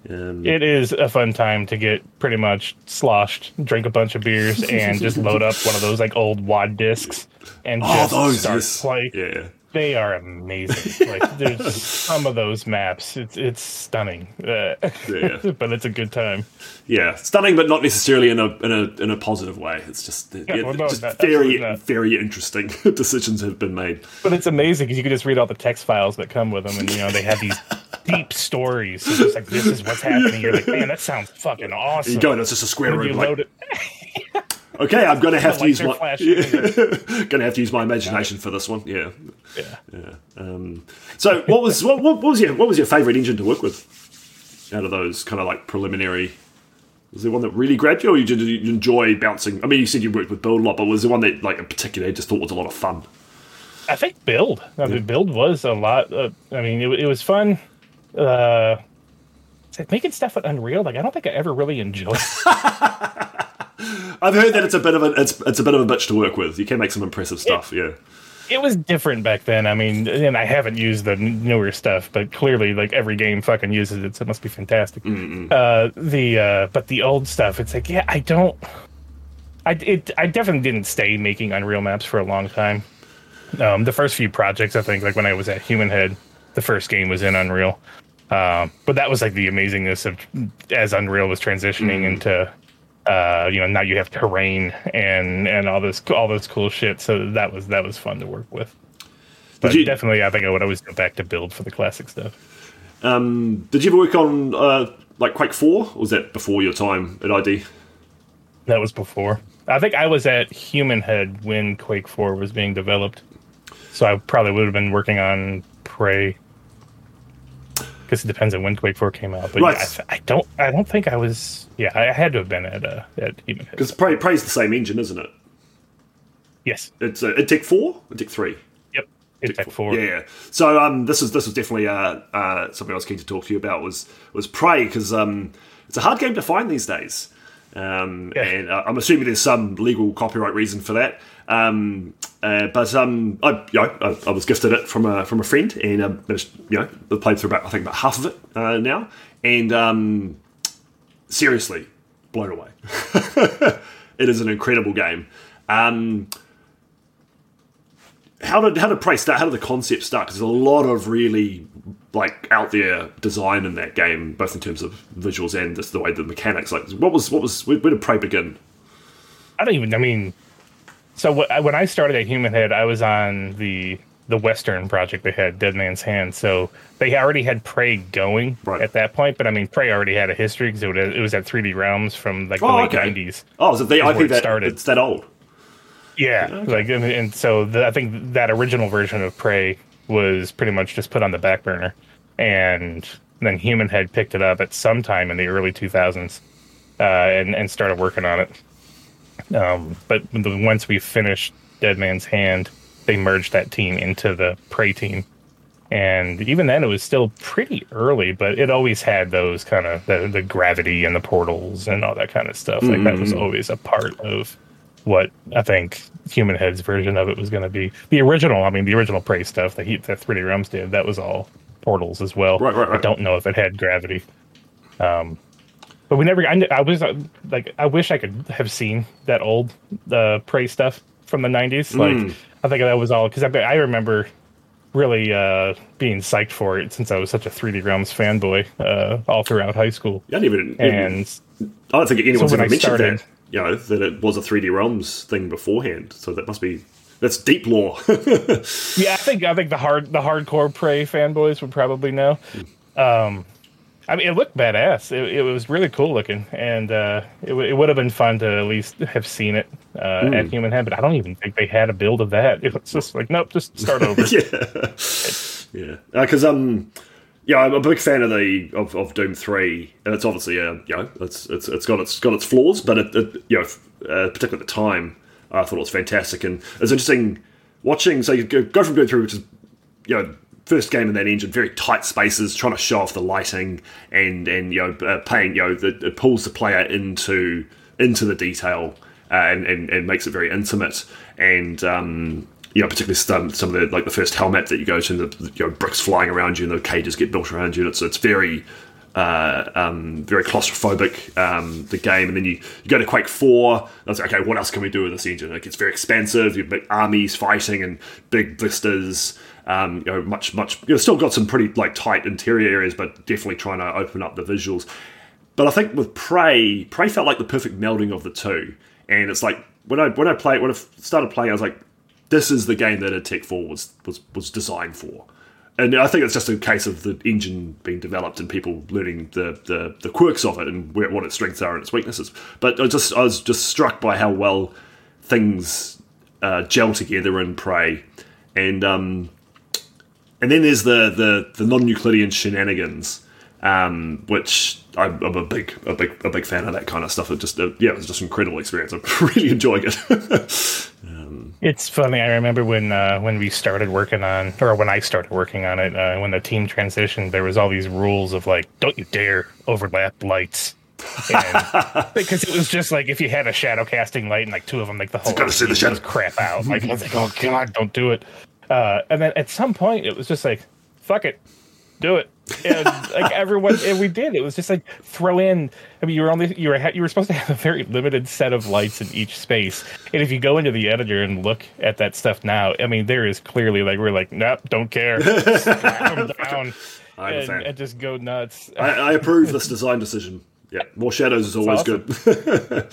Um, It is a fun time to get pretty much sloshed, drink a bunch of beers, and just load up one of those like old wad discs and oh, just those start yes. play. yeah. They are amazing. like there's some of those maps. It's it's stunning, uh, Yeah. but it's a good time. Yeah, stunning, but not necessarily in a in a in a positive way. It's just, yeah, well, no, just not- very very interesting decisions have been made. But it's amazing because you can just read all the text files that come with them, and you know they have these deep stories. It's just like this is what's happening. You're like, man, that sounds fucking awesome. You go and it's just a square room. Like, load it, okay, I'm going to have to use my going to have to use my imagination for this one. Yeah. yeah. Um, so, what was what, what was your what was your favorite engine to work with out of those kind of like preliminary? Was there one that really grabbed you, or you did you enjoy bouncing? I mean, you said you worked with Build a lot, but was there one that like in particular you just thought was a lot of fun? I think build. I mean, build was a lot. Uh, I mean, it, it was fun. Uh, making stuff with Unreal. Like I don't think I ever really enjoyed. I've heard that it's a bit of a it's it's a bit of a bitch to work with. You can make some impressive stuff. yeah. It was different back then. I mean, and I haven't used the newer stuff, but clearly, like every game fucking uses it, so it must be fantastic. Uh, the uh, but the old stuff, it's like, yeah, I don't. I it I definitely didn't stay making Unreal maps for a long time. Um, the first few projects, I think, like when I was at Human Head, the first game was in Unreal. Um, but that was like the amazingness of as Unreal was transitioning into, uh, you know, now you have terrain and and all this all this cool shit. So that was that was fun to work with. But you- definitely, I think I would always go back to build for the classic stuff. Um, did you ever work on uh, like Quake Four? Or was that before your time at ID? That was before. I think I was at Human Head when Quake Four was being developed, so I probably would have been working on Prey. Because it depends on when Quake Four came out, but Right. yeah, I, th- I don't. I don't think I was. Yeah, I had to have been at uh, at Head. Because Prey, Prey's the same engine, isn't it? Yes. It's uh, Tech Four, or Tech Three. Yep. It's Tech Four. Yeah, yeah. So um, this is this was definitely uh, uh, something I was keen to talk to you about was was Prey because um, it's a hard game to find these days, um, Yeah. and uh, I'm assuming there's some legal copyright reason for that. Um, uh, but um, I, you know, I, I was gifted it from a from a friend, and um, managed, you know, I've played through about I think about half of it uh, now, and um, seriously blown away. it is an incredible game. Um, how did how did Prey start? How did the concept start? Because there's a lot of really like out there design in that game, both in terms of visuals and just the way the mechanics. Like, what was what was where, where did Prey begin? I don't even. I mean, so wh- when I started at Human Head, I was on the the Western project they had, Dead Man's Hand. So they already had Prey going Right. at that point. But I mean, Prey already had a history because it, it was at 3D Realms from like the Oh, late okay. 90s. Oh, is it the where it that started. it's that old? Yeah, like and, and so the, I think that original version of Prey was pretty much just put on the back burner, and then Human Head picked it up at some time in the early 2000s, uh, and and started working on it. Um, but the, once we finished Dead Man's Hand, they merged that team into the Prey team, and even then it was still pretty early, but it always had those kind of the, the gravity and the portals and all that kind of stuff. Like that was always a part of what I think Human Head's version of it was going to be. The original, I mean, the original Prey stuff that he that 3D Realms did, that was all portals as well. Right, right, I don't know if it had gravity. Um, but we never. I, I was uh, like, I wish I could have seen that old uh, Prey stuff from the '90s. Like, Mm. I think that was all because I, I remember really uh, being psyched for it since I was such a 3D Realms fanboy uh, all throughout high school. I didn't even. And I don't think anyone's So ever mentioned started- that. You know that it was a 3D Realms thing beforehand. So that must be that's deep lore. Yeah, I think I think the hard the hardcore Prey fanboys would probably know. Um, I mean, it looked badass. It, it was really cool looking, and uh, it, w- it would have been fun to at least have seen it uh, at Human Head. But I don't even think they had a build of that. It was just like, nope, just start over. yeah, yeah. Because um, yeah, I'm a big fan of the of, of Doom Three, and it's obviously uh, you know it's it's it's got its got its flaws, but it, it you know uh, particularly at the time, I thought it was fantastic, and it's interesting watching. So you go, go from Doom Three, which is you know first game in that engine, very tight spaces, trying to show off the lighting and and you know uh, paying you know the, it pulls the player into into the detail uh, and, and and makes it very intimate and. Um, you know, particularly some, some of the like the first helmet that you go to, and the you know bricks flying around you, and the cages get built around you. It's so it's very uh, um, very claustrophobic um, the game, and then you, you go to Quake Four. And I like, okay, what else can we do with this engine? Like it's very expansive. You've big armies fighting and big vistas. Um, you know, much much. You know, still got some pretty like tight interior areas, but definitely trying to open up the visuals. But I think with Prey, Prey felt like the perfect melding of the two. And it's like when I when I played when I started playing, I was like, this is the game that a Tech Four was was was designed for. And I think it's just a case of the engine being developed and people learning the, the, the quirks of it and where, what its strengths are and its weaknesses. But I just I was just struck by how well things uh, gel together in Prey, and um, and then there's the the, the non-Euclidean shenanigans, um, which I'm, I'm a big a big a big fan of that kind of stuff. It just uh, yeah, it was just an incredible experience. I'm really enjoying it. It's funny. I remember when uh, when we started working on, or when I started working on it, uh, when the team transitioned, there was all these rules of like, don't you dare overlap lights And, because it was just like if you had a shadow casting light and like two of them, like the whole gotta see the scene shadow. crap out. Like I was like, oh god, don't do it. Uh, and then at some point, it was just like, fuck it, do it. And like everyone, and we did. It was just like throw in. I mean, you were only you were you were supposed to have a very limited set of lights in each space. And if you go into the editor and look at that stuff now, I mean, there is clearly like we're like, nope, don't care, down, I and, and just go nuts. I, I approve this design decision. Yeah, more shadows is always awesome. good.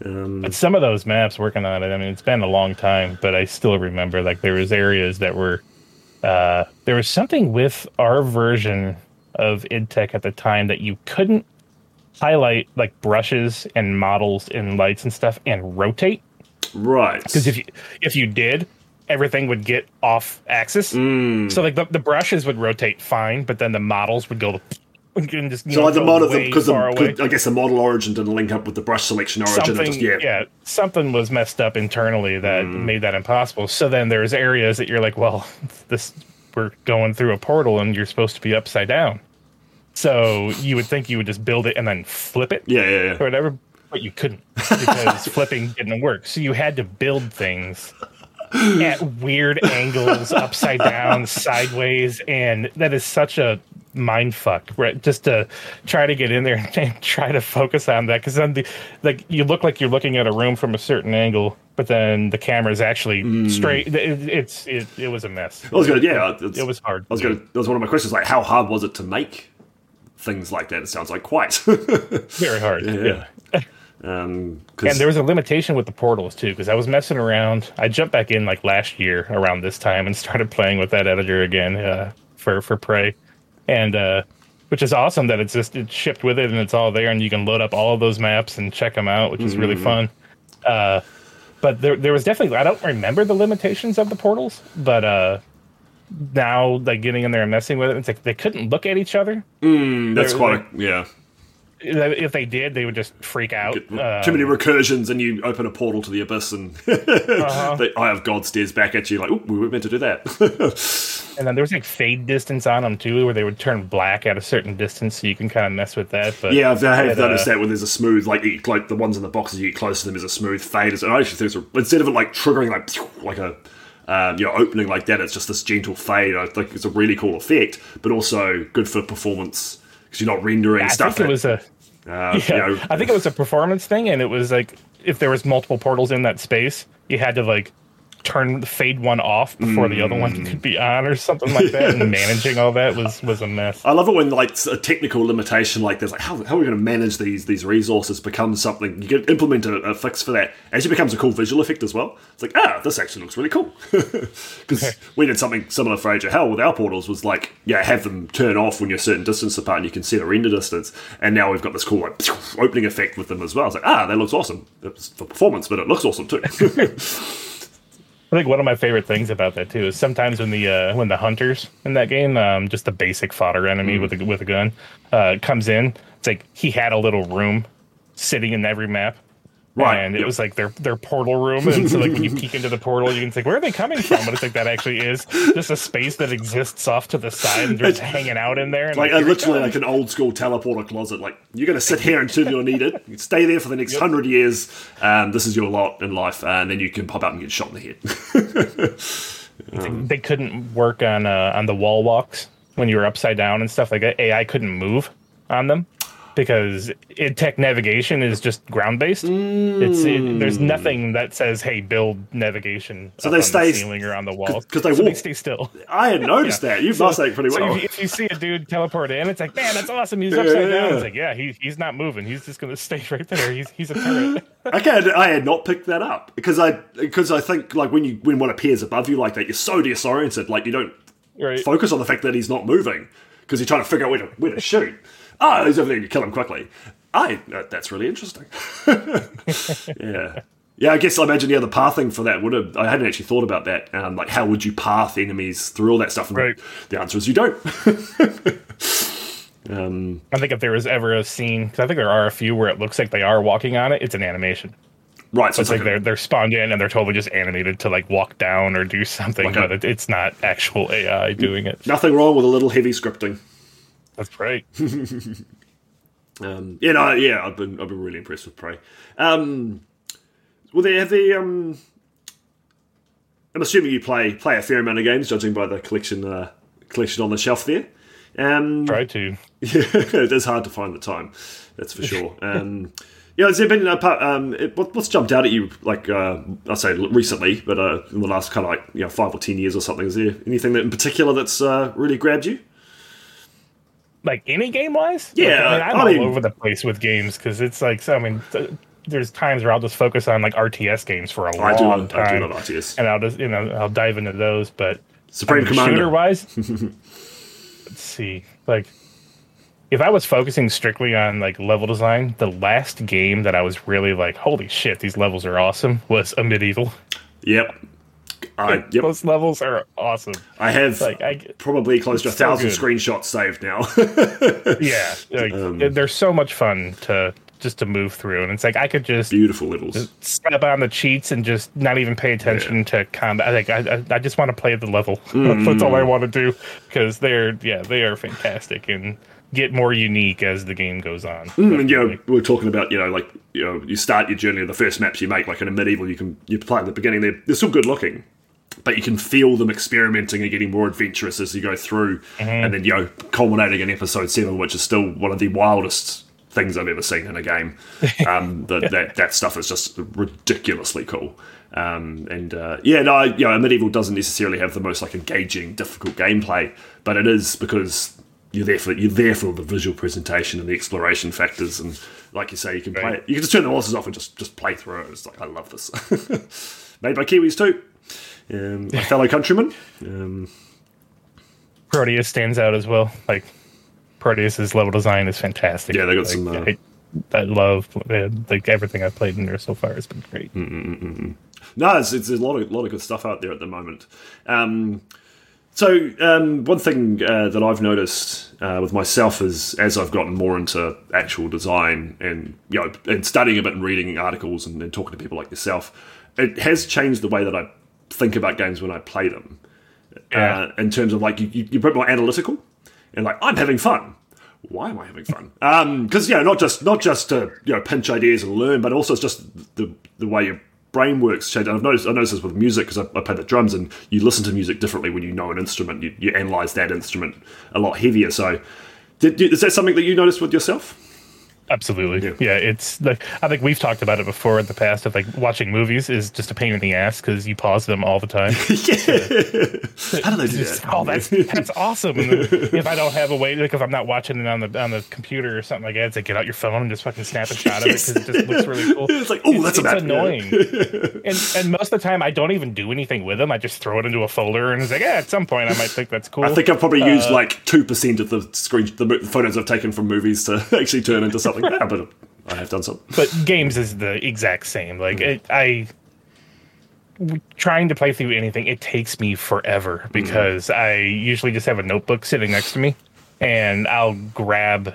But some of those maps working on it, I mean, it's been a long time, but I still remember like there was areas that were uh, there was something with our version of IdTech at the time that you couldn't highlight like brushes and models and lights and stuff and rotate right. because if you if you did everything would get off axis Mm. so like the, the brushes would rotate fine but then the models would go and just so the model, because I guess the model origin didn't link up with the brush selection origin. something just, yeah. yeah. something was messed up internally that Mm. made that impossible so then there's areas that you're like well this we're going through a portal and you're supposed to be upside down so you would think you would just build it and then flip it yeah, yeah, or whatever but you couldn't because flipping didn't work so you had to build things at weird angles upside down sideways and that is such a mind fuck right just to try to get in there and try to focus on that because then the like you look like you're looking at a room from a certain angle but then the camera is actually straight it, it's it, it was a mess I was gonna, yeah, it was hard I was gonna. That was one of my questions. Like, how hard was it to make things like that? It sounds like quite. very hard Yeah. yeah. um, 'cause- And there was a limitation with the portals too, because I was messing around. I jumped back in like last year around this time and started playing with that editor again uh, for for Prey, and uh, which is awesome that it's just it's shipped with it and it's all there, and you can load up all of those maps and check them out, which is really fun. Uh, but there there was definitely I don't remember the limitations of the portals, but uh, now like getting in there and messing with it, it's like they couldn't look at each other. that's there- quite a, yeah. If they did, they would just freak out. Uh, Too many recursions, and you open a portal to the abyss, and Uh-huh. the Eye of God stares back at you like, "Oh, we were meant to do that." And then there was like fade distance on them too, where they would turn black at a certain distance, so you can kind of mess with that. But yeah, I've, I have but, uh, noticed that when there's a smooth, like you- like the ones in the boxes, you get close to them, is a smooth fade. And I actually think it's instead of it like triggering like like a um, you know opening like that, it's just this gentle fade. I think it's a really cool effect, but also good for performance because you're not rendering I stuff. think it was a uh, yeah, you know, I think it was a performance thing, and it was like if there was multiple portals in that space, you had to like turn the fade one off before the other Mm. one could be on or something like that. and managing all that was was a mess. I love it when like a technical limitation like this, like how, how are we going to manage these these resources becomes something you can implement a, a fix for that. Actually becomes a cool visual effect as well. It's like ah, this actually looks really cool because we did something similar for Age of Hell with our portals was like yeah, have them turn off when you're a certain distance apart and you can set a render distance. And now we've got this cool like opening effect with them as well. It's like ah, that looks awesome. It's for performance, but it looks awesome too. I think one of my favorite things about that too is sometimes when the uh, when the hunters in that game, um, just the basic fodder enemy Mm. with a with a gun, uh, comes in, it's like he had a little room sitting in every map. Right, And it yep. was like their their portal room, and so like when you peek into the portal, you can think, where are they coming from? But it's like that actually is just a space that exists off to the side, and they're just hanging out in there. And like like, literally like an old school teleporter closet. Like you're going to sit here until you're needed. You stay there for the next hundred years. Um, this is your lot in life, and then you can pop out and get shot in the head. they couldn't work on uh, on the wall walks when you were upside down and stuff like that. AI couldn't move on them because it, tech navigation is just ground based. It's it, there's mm. nothing that says, "Hey, build navigation." So they stay- the ceiling or on the walls 'cause they so walk. stay still. I had noticed that. You've lost that pretty So well. if, if you see a dude teleport in, it's like, man, that's awesome. He's upside yeah. down. It's like, yeah, he, he's not moving. He's just gonna stay right there. He's he's a turret. Okay, I I had not picked that up because I because I think like when you when one appears above you like that, you're so disoriented. Like you don't right. focus on the fact that he's not moving because you're trying to figure out where to, where to shoot. Oh, he's over there. You kill him quickly. I uh, that's really interesting. yeah. Yeah, I guess I imagine yeah the pathing for that would have. I hadn't actually thought about that. Um, like, how would you path enemies through all that stuff? And Right. The answer is you don't. um, I think if there was ever a scene, because I think there are a few where it looks like they are walking on it, it's an animation. right. So It's it's like like, they're they're spawned in and they're totally just animated to like walk down or do something, Like a- but it, it's not actual AI doing it. nothing wrong with a little heavy scripting. That's right. Um, yeah, no, yeah, I've been I've been really impressed with Prey. Um, well, they have the. Um, I'm assuming you play play a fair amount of games, judging by the collection uh, collection on the shelf there. Um, Try to. Yeah, it is hard to find the time. That's for sure. Um, yeah, has there been? Um, it, what, what's jumped out at you? Like uh, I say recently, but uh, in the last kind of like you know five or ten years or something. Is there anything that in particular that's uh, really grabbed you? Like any game wise? Yeah, like, I mean, I'm I all mean- over the place with games because it's like so. I mean, th- there's times where I'll just focus on like RTS games for a I do long love, I do time, love RTS. and I'll just you know I'll dive into those. But Supreme shooter Commander. wise, let's see. Like, if I was focusing strictly on like level design, the last game that I was really like, holy shit, these levels are awesome, was Amid Evil. Yep. I yep. Those levels are awesome. I have Like, I probably close to a it's so thousand screenshots saved now. yeah, like, Um, they're so much fun to just to move through, and it's like I could just Beautiful levels. step on the cheats and just not even pay attention to combat. Like I, I, I just want to play the level. Mm. That's all I want to do because they're yeah they are fantastic and get more unique as the game goes on. Mm, and, you know, we we're talking about, you know, like, you know, you start your journey, the first maps you make, like in Amid Evil, you can, you play at the beginning, they're, they're still good looking, but you can feel them experimenting and getting more adventurous as you go through, and then, you know, culminating in episode seven, which is still one of the wildest things I've ever seen in a game. Um, that, that, that stuff is just ridiculously cool. Um, and uh, yeah, no, you know, Amid Evil doesn't necessarily have the most like engaging, difficult gameplay, but it is because you're there for you're there for the visual presentation and the exploration factors, and like you say, you can play it. You can just turn the horses off and just just play through it. It's like I love this. Made by Kiwis too, um, my fellow countrymen. Um, Prodeus stands out as well. Like Prodeus's level design is fantastic. Yeah, they got Like, some, uh, I, I love uh, like everything I've played in there so far has been great. No, it's, it's a lot of lot of good stuff out there at the moment. Um, so um, one thing uh, that I've noticed uh, with myself is as I've gotten more into actual design and you know and studying a bit and reading articles and, and talking to people like yourself, it has changed the way that I think about games when I play them. Yeah. Uh, in terms of like you, you, you're a bit more analytical and like I'm having fun. Why am I having fun? Because you know, not just not just to you know pinch ideas and learn, but also it's just the the way your brain works. Change. And I've noticed I noticed this with music because I, I play the drums, and you listen to music differently when you know an instrument. You, you analyze that instrument a lot heavier. So, did, did- is that something that you noticed with yourself? Absolutely. Yeah. Yeah. it's like I think we've talked about it before in the past of like watching movies is just a pain in the ass because you pause them all the time. yeah. How do they do Just, that? oh, that's that's awesome. And if I don't have a way, like if I'm not watching it on the on the computer or something like that, it's like get out your phone and just fucking snap a shot of it because it just looks really cool. It's like, oh, that's a it's annoying. and and most of the time, I don't even do anything with them. I just throw it into a folder and it's like, yeah, at some point, I might think that's cool. I think I've probably Uh, used like two percent of the screen, the photos I've taken from movies to actually turn into something. Yeah, but I have done some. but games is the exact same. Like hmm. it, I trying to play through anything, it takes me forever hmm. because I usually just have a notebook sitting next to me, and I'll grab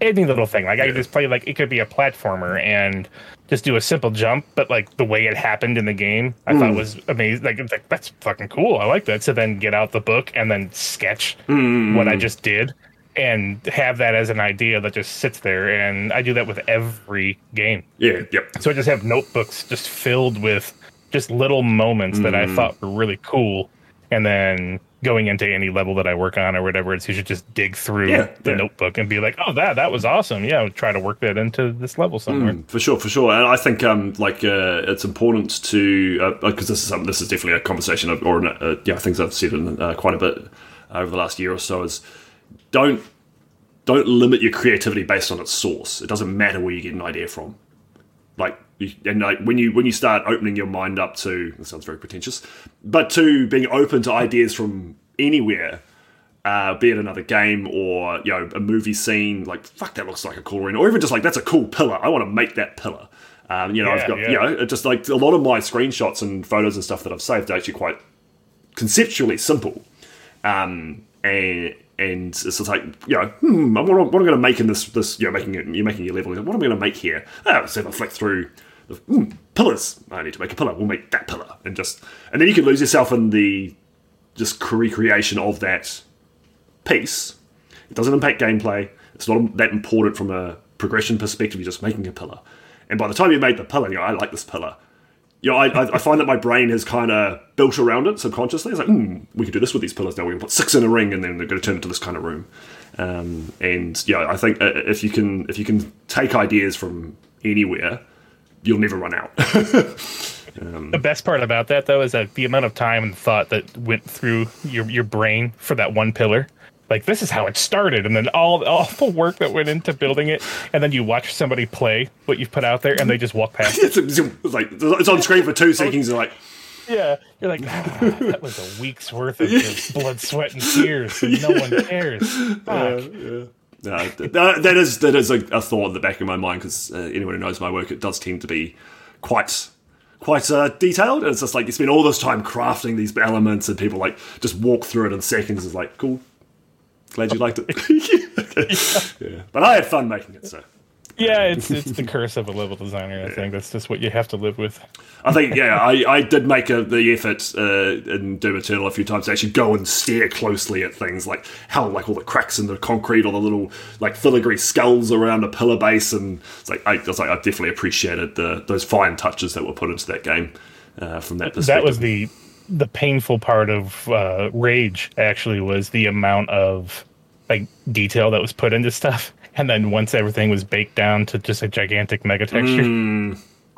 any little thing. Like I can just play like it could be a platformer and just do a simple jump, but like the way it happened in the game, I thought hmm. was amazing. Like, like that's fucking cool. I like that. So then get out the book and then sketch what I just did. And have that as an idea that just sits there, and I do that with every game. Yeah, yep. So I just have notebooks just filled with just little moments that I thought were really cool, and then going into any level that I work on or whatever, it's you should just dig through Yeah, the yeah. notebook and be like, "Oh, that that was awesome! Yeah, I'll try to work that into this level somewhere." For sure, for sure, and I think um, like uh, it's important to because this is something, this is definitely a conversation of, or uh, yeah, things I've said in, uh, quite a bit over the last year or so is don't don't limit your creativity based on its source. It doesn't matter where you get an idea from. Like and like when you when you start opening your mind up to this sounds very pretentious, but to being open to ideas from anywhere uh, be it another game or you know a movie scene, like fuck that looks like a cool arena, or even just like that's a cool pillar. I want to make that pillar. Um, you know, I've got yeah. you know just like a lot of my screenshots and photos and stuff that I've saved are actually quite conceptually simple. Um, and and it's just like you know, hmm, what, what am I going to make in this this you know making it you're making your level. What am I going to make here? Oh, so if I flick through. The, hmm, pillars. I need to make a pillar. We'll make that pillar, and just and then you can lose yourself in the just recreation of that piece. It doesn't impact gameplay. It's not that important from a progression perspective. You're just making a pillar, and by the time you've made the pillar, you know, I like this pillar. Know, I, I, find that my brain has kind of built around it subconsciously. It's like, hmm, we could do this with these pillars now. We can put six in a ring, and then they're going to turn into this kind of room. Um, and yeah, I think uh, if you can if you can take ideas from anywhere, you'll never run out. the best part about that though is that the amount of time and thought that went through your your brain for that one pillar. Like this is how it started, and then all all the work that went into building it, and then you watch somebody play what you've put out there, and they just walk past. it. it's, like it's on screen for two seconds. You're like, Yeah, you're like, ah, that was a week's worth of blood, sweat, and tears, and no one cares. Fuck. no, that that is that is a, a thought in the back of my mind because uh, anyone who knows my work, it does tend to be quite quite uh, detailed. And it's just like you spend all this time crafting these elements, and people like just walk through it in seconds. It's like cool. Glad you liked it. yeah. But I had fun making it, so. Yeah, it's it's the curse of a level designer. I think that's just what you have to live with. I think, yeah, I, I did make a, the effort uh, in Doom Eternal a few times to actually go and stare closely at things like how, like all the cracks in the concrete or the little like filigree skulls around a pillar base, and it's like I, I was like I definitely appreciated the those fine touches that were put into that game uh, from that perspective. That was the the painful part of uh, Rage. Actually, was the amount of like detail that was put into stuff, and then once everything was baked down to just a gigantic mega texture,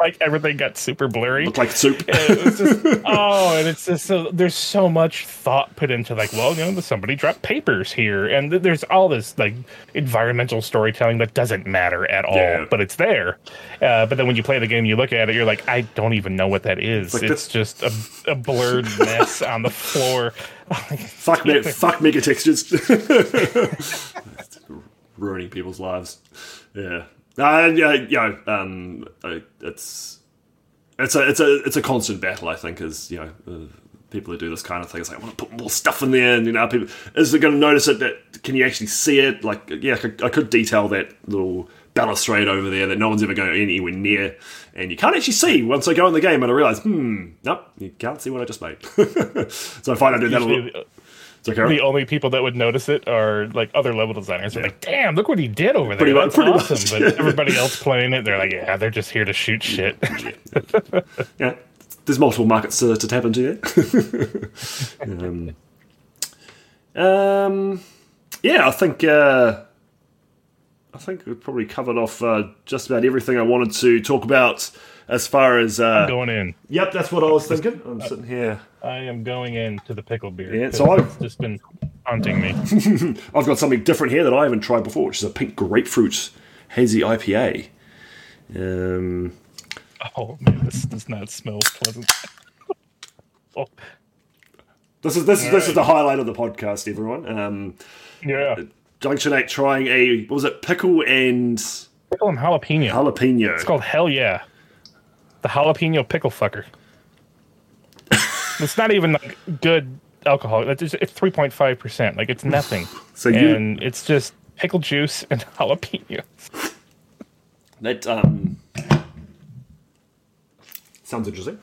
like everything got super blurry. looked like soup. just oh, and it's just so there's so much thought put into like, well, you know, somebody dropped papers here, and th- there's all this like environmental storytelling that doesn't matter at all, Yeah. but it's there. Uh, but then when you play the game, you look at it, you're like, I don't even know what that is. like It's, just a, a blurred mess on the floor. fuck me, fuck mega textures. Ruining people's lives. Yeah. Uh, yeah, you know, um, it's it's a it's a it's a constant battle. I think is you know uh, people who do this kind of thing. It's like I want to put more stuff in there, and you know, people is it going to notice it? That can you actually see it? Like, yeah, I could, I could detail that little balustrade over there that no one's ever going anywhere near, and you can't actually see once I go in the game and I realize, hmm, nope, you can't see what I just made. so I find I do that a Usually little. the, It's okay, the only people that would notice it are like other level designers. They're like, "Damn, look what he did over there! Pretty That's pretty awesome!" much, But everybody else playing it, they're like, "Yeah, they're just here to shoot shit." yeah, there's multiple markets to, to tap into there. um, um, yeah, I think uh, I think we've probably covered off uh, just about everything I wanted to talk about as far as. Uh, going in. yep, that's what I was thinking. I'm sitting here. I am going into the pickle beer. Yeah, so I've- it's just been haunting me. I've got something different here that I haven't tried before, which is a pink grapefruit hazy IPA. Um, Oh man, this does not smell pleasant. oh, this is this is this is the highlight of the podcast, everyone. Um, yeah, Junction Eight trying a what was it pickle and pickle and jalapeno. jalapeno. It's called Hell Yeah, the jalapeno pickle fucker. It's not even like good alcohol. It's it's three point five percent. Like it's nothing. So you- and it's just pickle juice and jalapeno. That um, sounds interesting.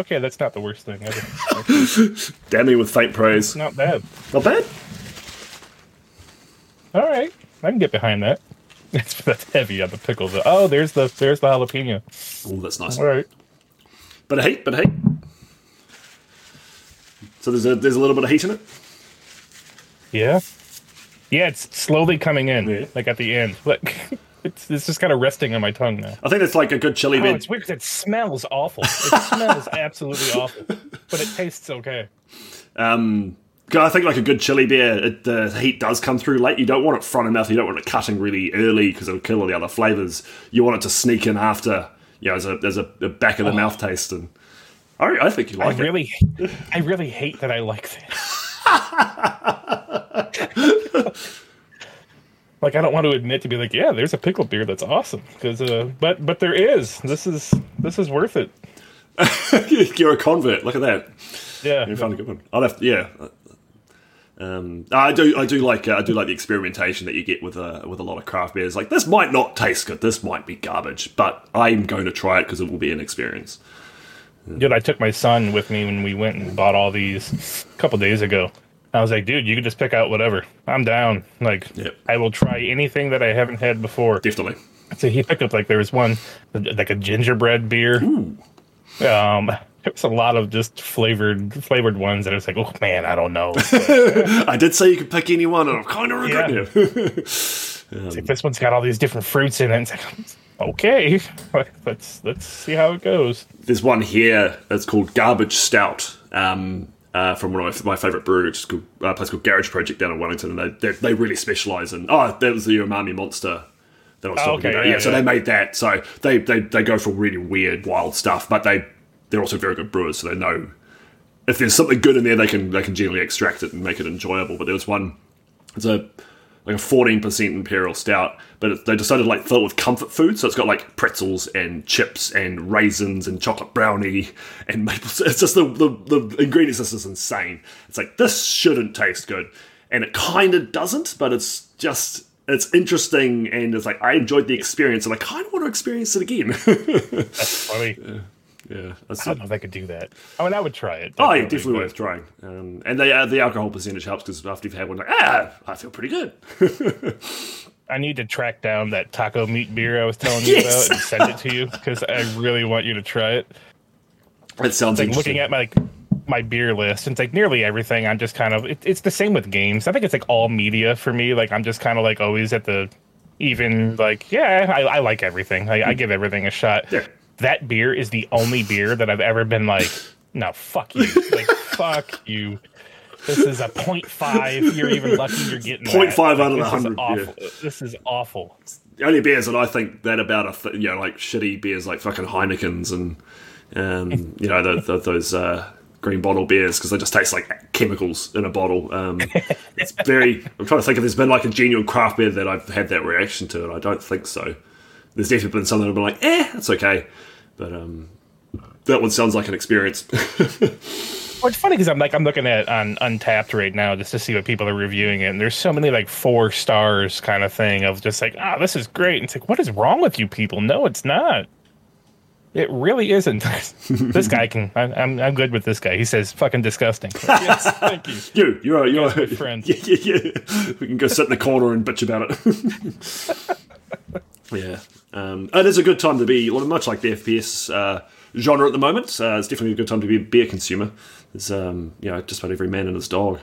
Okay, that's not the worst thing ever. Damn me with faint praise. not bad. Not bad. All right, I can get behind that. That's heavy on the pickle. though. Oh, there's the there's the jalapeno. Oh, that's nice. All right. Bit of heat, bit of heat. So there's a there's a little bit of heat in it. Yeah. Yeah, it's slowly coming in, Yeah. like at the end. Like it's it's just kind of resting on my tongue now. I think it's like a good chili Oh, bed. it's weird it smells awful. It smells absolutely awful, but it tastes okay. Um, I think like a good chili beer, it, the heat does come through late. You don't want it front of mouth. You don't want it cutting really early because it'll kill all the other flavors. You want it to sneak in after, you know, as a as a, a back of the mouth taste. And I, I think you I like it. really, I really hate that I like this. like I don't want to admit to be like, yeah, there's a pickle beer that's awesome because, uh, but but there is. This is this is worth it. You're a convert. Look at that. Yeah, You found a good one. I'll have to, yeah. Um, I do, I do like, uh, I do like the experimentation that you get with a with a lot of craft beers. Like this might not taste good, this might be garbage, but I'm going to try it because it will be an experience. Dude, I took my son with me when we went and bought all these a couple days ago. I was like, dude, you can just pick out whatever. I'm down. Like, Yep. I will try anything that I haven't had before. Definitely. So he picked up like there was one like a gingerbread beer. Um, there was a lot of just flavored flavored ones, and I was like, oh man, I don't know. But I did say you could pick any one, and I'm kind of regretting Yeah. it. it's like, this one's got all these different fruits in it. It's like, okay, let's let's see how it goes. There's one here that's called Garbage Stout. Um, uh, from one of my, my favourite breweries, called, uh, a place called Garage Project down in Wellington, and they they, they really specialise in. Oh, that was the Umami Monster that I was Oh, talking okay, about. yeah, Yeah, so yeah. they made that. So they, they they go for really weird, wild stuff, but they they're also very good brewers, so they know if there's something good in there, they can they can generally extract it and make it enjoyable. But there was one, it's a like a 14% imperial stout, but it, they decided to like fill it with comfort food. So it's got like pretzels and chips and raisins and chocolate brownie and maple. It's just the, the, the ingredients list is insane. It's like, this shouldn't taste good. And it kind of doesn't, but it's just, it's interesting. And it's like, I enjoyed the experience and I kind of want to experience it again. That's funny. yeah. That's I don't know if I could do that. I mean, I would try it. Oh, yeah, definitely but- worth trying. Um, and they, uh, the alcohol percentage helps because after you've had one, like, ah, I feel pretty good. I need to track down that taco meat beer I was telling Yes. you about and send it to you because I really want you to try it. It sounds like looking at my like my beer list, and it's like nearly everything. I'm just kind of it, it's the same with games. I think it's like all media for me. Like I'm just kind of like always at the even like yeah, I, I like everything. I, I give everything a shot. Yeah. That beer is the only beer that I've ever been like, no, fuck you, like fuck you. This is a 0.5. You're even lucky you're getting 0.5 that. out of Like, the this is 100, yeah. This is awful. the only beers that I think that about are th- you know like shitty beers like fucking Heinekens and um, you know the, the, those uh, green bottle beers because they just taste like chemicals in a bottle. Um, it's very. I'm trying to think if there's been like a genuine craft beer that I've had that reaction to, and I don't think so. There's definitely been some that have been like, eh, it's okay, but um, that one sounds like an experience. Well, it's funny because I'm like I'm looking at on Untappd right now just to see what people are reviewing it, and there's so many like four stars kind of thing of just like ah this is great. And it's like what is wrong with you people? No, it's not. It really isn't. this guy can. I, I'm I'm good with this guy. He says fucking disgusting. yes, thank you. you, you're a, you're a friend. Yeah, yeah, yeah. We can go sit in the corner and bitch about it. yeah, um, it is a good time to be, well, much like the FPS uh, genre at the moment. Uh, it's definitely a good time to be a beer consumer. There's, um, you know, just about every man and his dog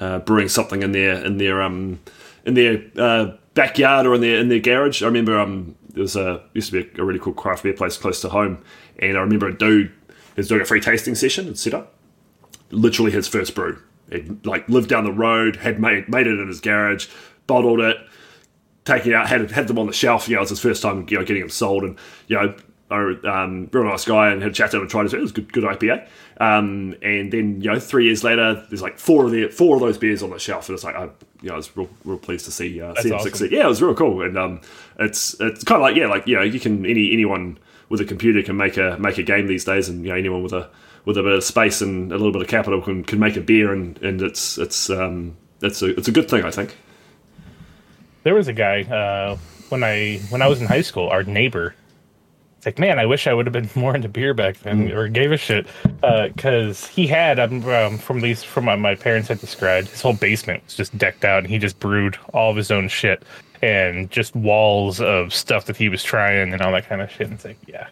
uh, brewing something in their in their um, in their uh, backyard or in their in their garage. I remember um, there was a used to be a, really cool craft beer place close to home, and I remember a dude was doing a free tasting session and set up literally his first brew. He'd like lived down the road, had made made it in his garage, bottled it, taken it out, had had them on the shelf. You know, it was his first time, you know, getting them sold, and you know, I, um, real nice guy, and had a chat to him and tried it. It was good, good IPA. Um, and then you know, three years later, there's like four of the four of those beers on the shelf, and it's like I, you know, I was real, real pleased to see uh, see him awesome. succeed. Yeah, it was real cool, and um, it's it's kind of like yeah, like you know, you can any anyone with a computer can make a make a game these days, and you know, anyone with a with a bit of space and a little bit of capital can, can make a beer, and, and it's it's um it's a it's a good thing, I think. There was a guy uh, when I when I was in high school. Our neighbor. It's like, man, I wish I would have been more into beer back then, or gave a shit, because he had um, um, from these from what my parents had described, his whole basement was just decked out, and he just brewed all of his own shit, and just walls of stuff that he was trying and all that kind of shit. And it's like, yeah,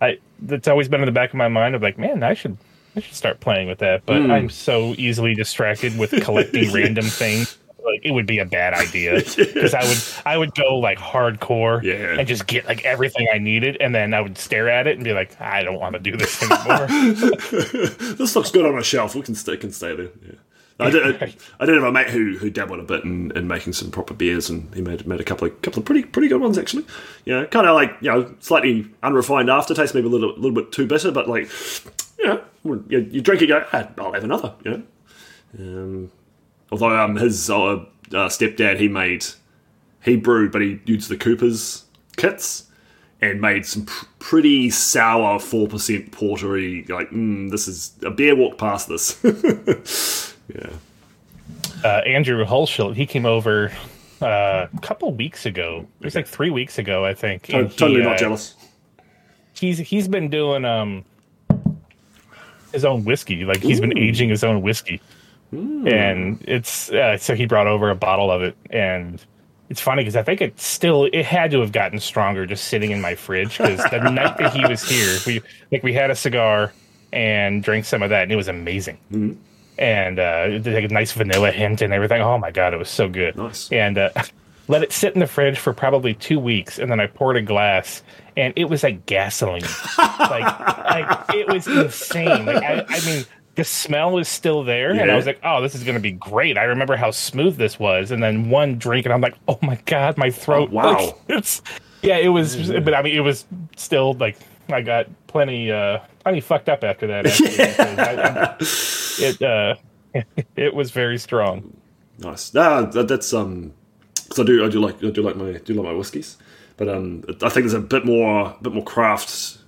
I that's always been in the back of my mind of like, man, I should I should start playing with that, but I'm so easily distracted with collecting random things. Like it would be a bad idea because I would I would go like hardcore Yeah. and just get like everything I needed, and then I would stare at it and be like, I don't want to do this anymore. this looks good on a shelf. We can stay can stay there. Yeah. I did. I, I did have a mate who who dabbled a bit in, in making some proper beers, and he made made a couple of couple of pretty pretty good ones actually. You know, kind of like you know slightly unrefined aftertaste, maybe a little little bit too bitter, but like you know, you, you drink it, you go, ah, I'll have another. You know. Um, although um, his uh, uh, stepdad he made he brewed, but he used the Cooper's kits and made some pr- pretty sour four percent portery. Like, mm, this is a beer walked past this. yeah, uh, Andrew Hulshult, he came over uh, a couple weeks ago. It was like three weeks ago, I think. To- and he, totally uh, not jealous. He's he's been doing um his own whiskey. Like he's been aging his own whiskey. And it's uh, so he brought over a bottle of it, and it's funny because I think it still it had to have gotten stronger just sitting in my fridge because the night that he was here, we like we had a cigar and drank some of that, and it was amazing. And uh, it had a nice vanilla hint and everything. Oh my god, it was so good. Nice. And uh, let it sit in the fridge for probably two weeks, and then I poured a glass, and it was like gasoline. like, like it was insane. Like I, I mean, the smell is still there, and I was like, "Oh, this is going to be great." I remember how smooth this was, and then one drink, and I'm like, "Oh my god, my throat!" Oh, wow. Like, it's yeah, it was, but I mean, it was still like I got plenty, uh, plenty fucked up after that. Actually, because I- I- it uh, it was very strong. Nice. No, that, that's um, because I do I do like I do like my do like my whiskies, but um, I think there's a bit more a bit more craft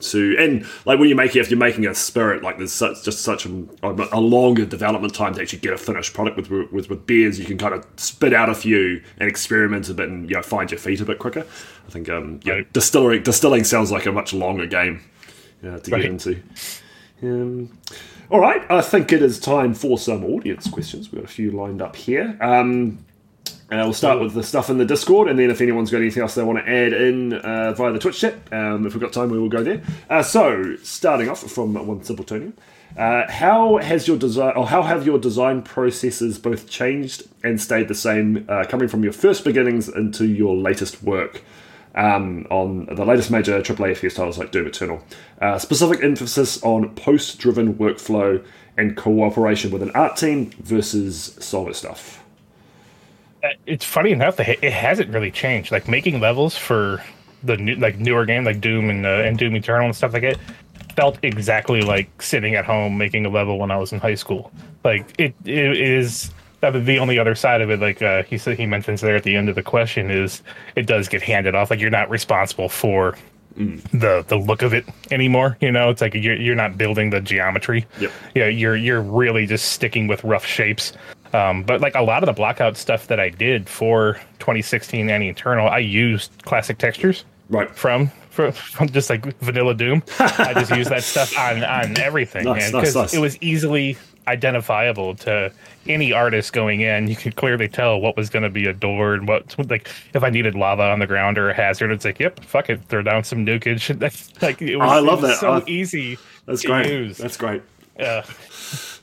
to and like when you make if you're making a spirit like there's such just such a, a longer development time to actually get a finished product with with with beers you can kind of spit out a few and experiment a bit and you know find your feet a bit quicker. I think um yeah Right. distilling distilling sounds like a much longer game uh, to Right. get into. Um, all right, I think it is time for some audience questions. We've got a few lined up here. Um, uh, we'll start with the stuff in the Discord, and then if anyone's got anything else they want to add in uh, via the Twitch chat, um, if we've got time, we will go there. Uh, so, starting off from one simpletonian, uh, how has your design, or how have your design processes both changed and stayed the same, uh, coming from your first beginnings into your latest work? um, on the latest major AAA FPS titles like Doom Eternal. Uh, specific emphasis on post driven workflow and cooperation with an art team versus solo stuff. Uh, It's funny enough that it hasn't really changed. Like making levels for the new, like newer game, like Doom and uh, and Doom Eternal and stuff like it, felt exactly like sitting at home making a level when I was in high school. Like it, it is that was the only other side of it. Like uh, he said, he mentions there at the end of the question is it does get handed off. Like you're not responsible for the the look of it anymore. You know, it's like you're you're not building the geometry. Yep. Yeah, you're you're really just sticking with rough shapes. Um, but like a lot of the blockout stuff that I did for 2016 and Eternal, I used classic textures Right. from from, from just like vanilla Doom. I just used that stuff on on everything, Nice, and nice, because nice. it was easily identifiable to any artist going in. You could clearly tell what was going to be a door and what like if I needed lava on the ground or a hazard, it's like, yep, fuck it, throw down some nukage. That's like it was, I love that. So I- easy. That's great. use. That's great. Uh,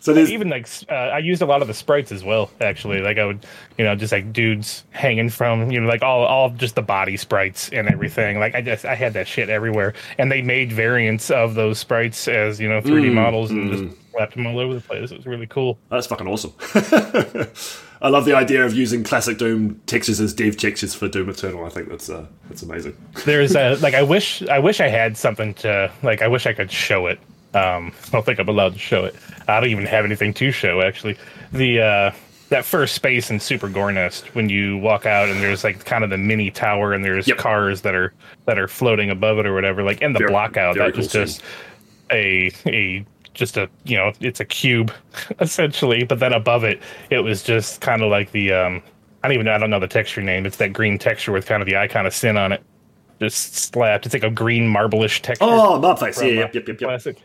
So there's even like uh, I used a lot of the sprites as well. Actually, like I would, you know, just like dudes hanging from, you know, like all all just the body sprites and everything. Like I just I had that shit everywhere, and they made variants of those sprites as you know 3D models and just slapped them all over the place. It was really cool. that's fucking awesome. I love the idea of using classic Doom textures as dev textures for Doom Eternal. I think that's uh, that's amazing. There's a like I wish I wish I had something to like I wish I could show it. Um, I don't think I'm allowed to show it. I don't even have anything to show actually. The uh, that first space in Super Gore Nest when you walk out and there's like kind of the mini tower and there's Yep. cars that are that are floating above it or whatever. Like in the Very- block out, very that was cool just a a just a you know it's a cube essentially, but then above it it was just kind of like the um I don't even know I don't know the texture name. It's that green texture with kind of the icon of sin on it just slapped. It's like a green marblish texture. Oh, from, Yeah, yep, yep, yep, yep. Classic.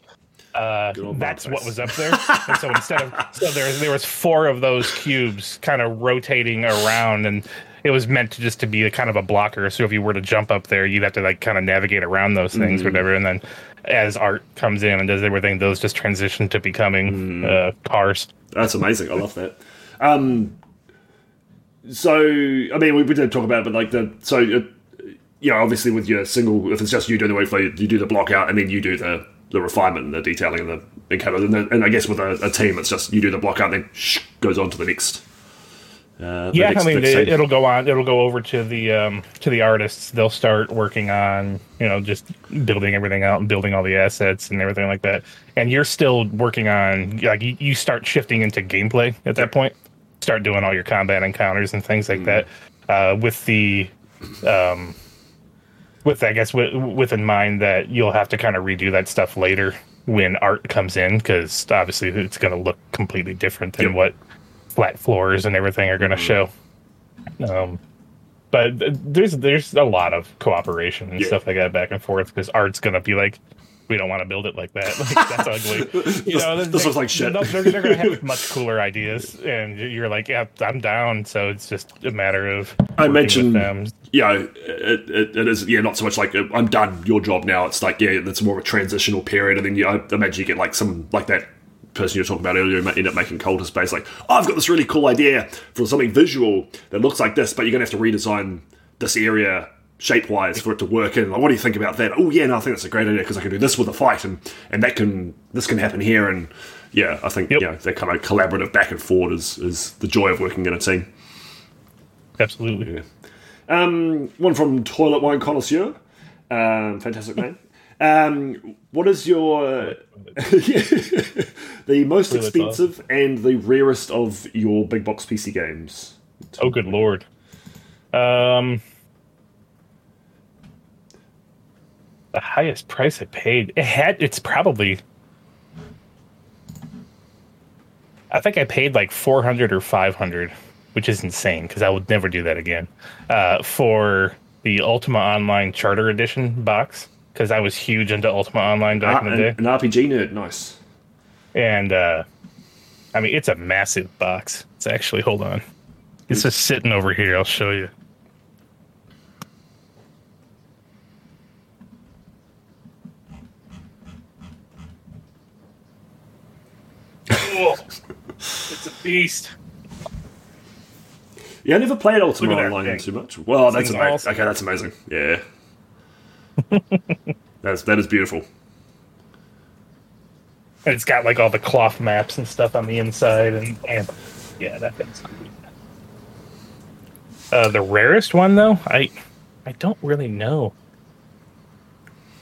Uh, that's what was up there. and so instead of so there there was four of those cubes kind of rotating around, and it was meant to just to be a kind of a blocker. So if you were to jump up there, you'd have to like kind of navigate around those things, Mm-hmm. whatever. And then as art comes in and does everything, those just transition to becoming Mm. uh, cars. That's amazing. I love that. Um, so, I mean, we, we did talk about it, but like the so, uh, you know, obviously with your single, if it's just you doing the workflow, you do the block out, and then you do the the refinement and the detailing and the of, and, then- and I guess with a, a team, it's just you do the block out, and then shh, goes on to the next. Uh, the Yeah, next- I mean, it, it'll go on. It'll go over to the um, to the artists. They'll start working on you know just building everything out and building all the assets and everything like that. And you're still working on like you, you start shifting into gameplay at that point. Start doing all your combat encounters and things like that. Uh, with the um, with I guess with, with in mind that you'll have to kind of redo that stuff later when art comes in because obviously it's going to look completely different than Yep. what flat floors and everything are going to show. Um, but there's there's a lot of cooperation and Yeah. stuff like that back and forth because art's going to be like, we don't want to build it like that. Like, that's ugly. You know, this, this looks like shit. They're, they're, going to have much cooler ideas, and you're like, yeah, I'm down. So it's just a matter of. I mentioned, you know, it, it, it is yeah, not so much like uh, I'm done, your job now. It's like yeah, it's more of a transitional period, and then you, I imagine you get like some like that person you were talking about earlier might end up making cultist space like oh, I've got this really cool idea for something visual that looks like this, but you're gonna have to redesign this area shape wise for it to work in. Like, what do you think about that? Oh yeah, no, I think that's a great idea because I can do this with a fight, and and that can this can happen here, and yeah, I think yep. you know that kind of collaborative back and forward is is the joy of working in a team. Absolutely. Yeah. Um, one from Toilet Wine Connoisseur. Um, fantastic name. Um, what is your the most expensive and the rarest of your big box PC games? Oh, good lord. Um, the highest price I paid. It had. It's probably. I think I paid like four hundred or five hundred, which is insane because I would never do that again. Uh, for the Ultima Online Charter Edition box because I was huge into Ultima Online back ah, in the day. An RPG nerd, nice. And uh, I mean, it's a massive box. It's actually hold on, it's just sitting over here. I'll show you. It's a beast. Yeah, I never played Ultima Online too much. Well, that's amazing. Awesome. Okay, that's amazing. Yeah, that's that is beautiful. And it's got like all the cloth maps and stuff on the inside, and, and yeah, that thing's cool. Uh, the rarest one though, I I don't really know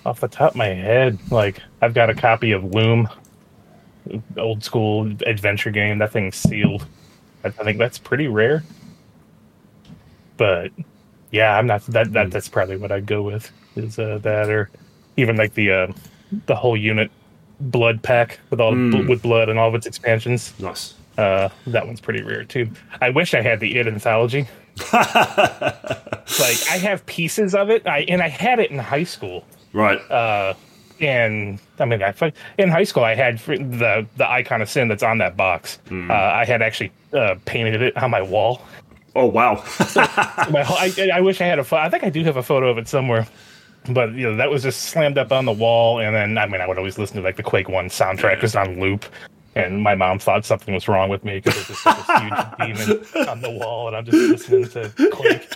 off the top of my head. Like I've got a copy of Loom old school adventure game. That thing's sealed. I, think that's pretty rare. But yeah, I'm not that that hmm. that's probably what I'd go with is uh, that or even like the uh, the whole unit blood pack with all mm. with blood and all of its expansions. Nice. Uh, that one's pretty rare too. I wish I had the Id anthology. like I have pieces of it. I and I had it in high school. Right. Uh, and I mean, I, in high school, I had the the icon of sin that's on that box. Mm. Uh, I had actually uh, painted it on my wall. Oh wow! so my, I, I, wish I had a photo. I think I do have a photo of it somewhere. But you know that was just slammed up on the wall, and then I mean I would always listen to like the Quake One soundtrack was on loop, and my mom thought something was wrong with me because there's just like this huge demon on the wall, and I'm just listening to Quake.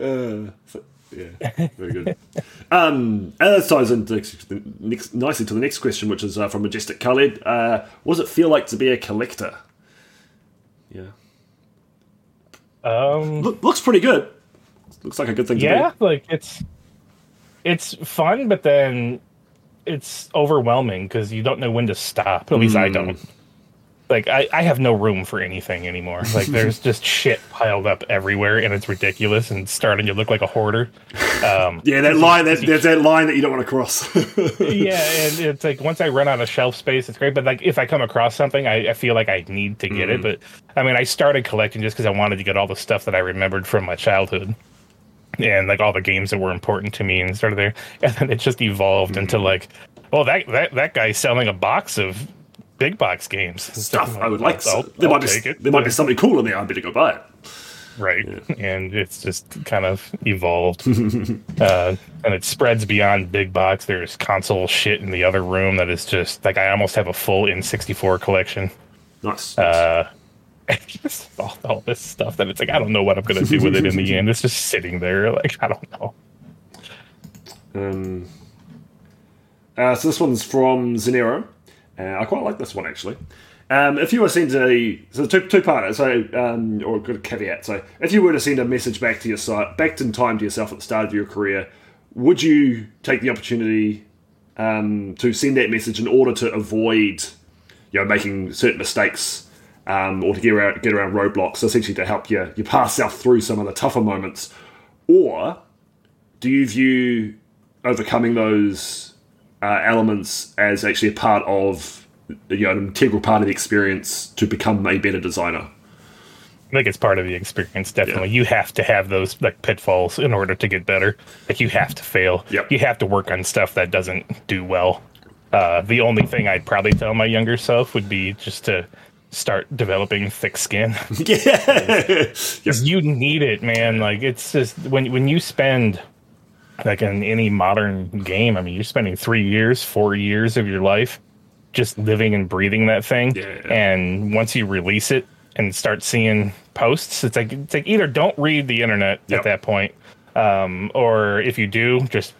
uh, yeah, very good. um, and that ties into next, nicely to the next question, which is uh, from Majestic Khaled. Uh, what does it feel like to be a collector? Yeah. Um, Look, looks pretty good. Looks like a good thing. Yeah, like it's it's fun, but then it's overwhelming because you don't know when to stop. At least mm. I don't like I, I have no room for anything anymore. Like there's just shit piled up everywhere, and it's ridiculous and starting to look like a hoarder. Um, yeah, that line that, there's that line that you don't want to cross. yeah, and it's like once I run out of shelf space, it's great. But like if I come across something, I, I feel like I need to get mm. it. But I mean, I started collecting just because I wanted to get all the stuff that I remembered from my childhood. And like all the games that were important to me, and started there, and then it just evolved mm. into like, well, that that that guy's selling a box of big box games stuff. I would like. I'll, there I'll might be there might be something cool in there. I better go buy it. Right, yeah. and it's just kind of evolved, uh, and it spreads beyond big box. There's console shit in the other room that is just like I almost have a full N64 collection. Nice. Uh, just all, all this stuff that it's like I don't know what I'm gonna do with it in the end. It's just sitting there. Like I don't know. Um. Uh, so this one's from Zenero. Uh, I quite like this one actually. Um, if you were sent a so two two parter, so um, or good caveat. So if you were to send a message back to your site, back in time to yourself at the start of your career, would you take the opportunity um, to send that message in order to avoid, you know, making certain mistakes um, or to get around get around roadblocks, essentially to help you you pass yourself through some of the tougher moments, or do you view overcoming those uh, elements as actually a part of you know an integral part of the experience to become a better designer. I think it's part of the experience. Definitely, you have to have those like pitfalls in order to get better. Like you have to fail. Yep. You have to work on stuff that doesn't do well. Uh, the only thing I'd probably tell my younger self would be just to start developing thick skin. yeah. yes. you need it, man. Like it's just when when you spend like in any modern game, I mean, you're spending three years, four years of your life just living and breathing that thing. Yeah. And once you release it and start seeing posts, it's like it's like either don't read the internet Yep. at that point, um, or if you do, just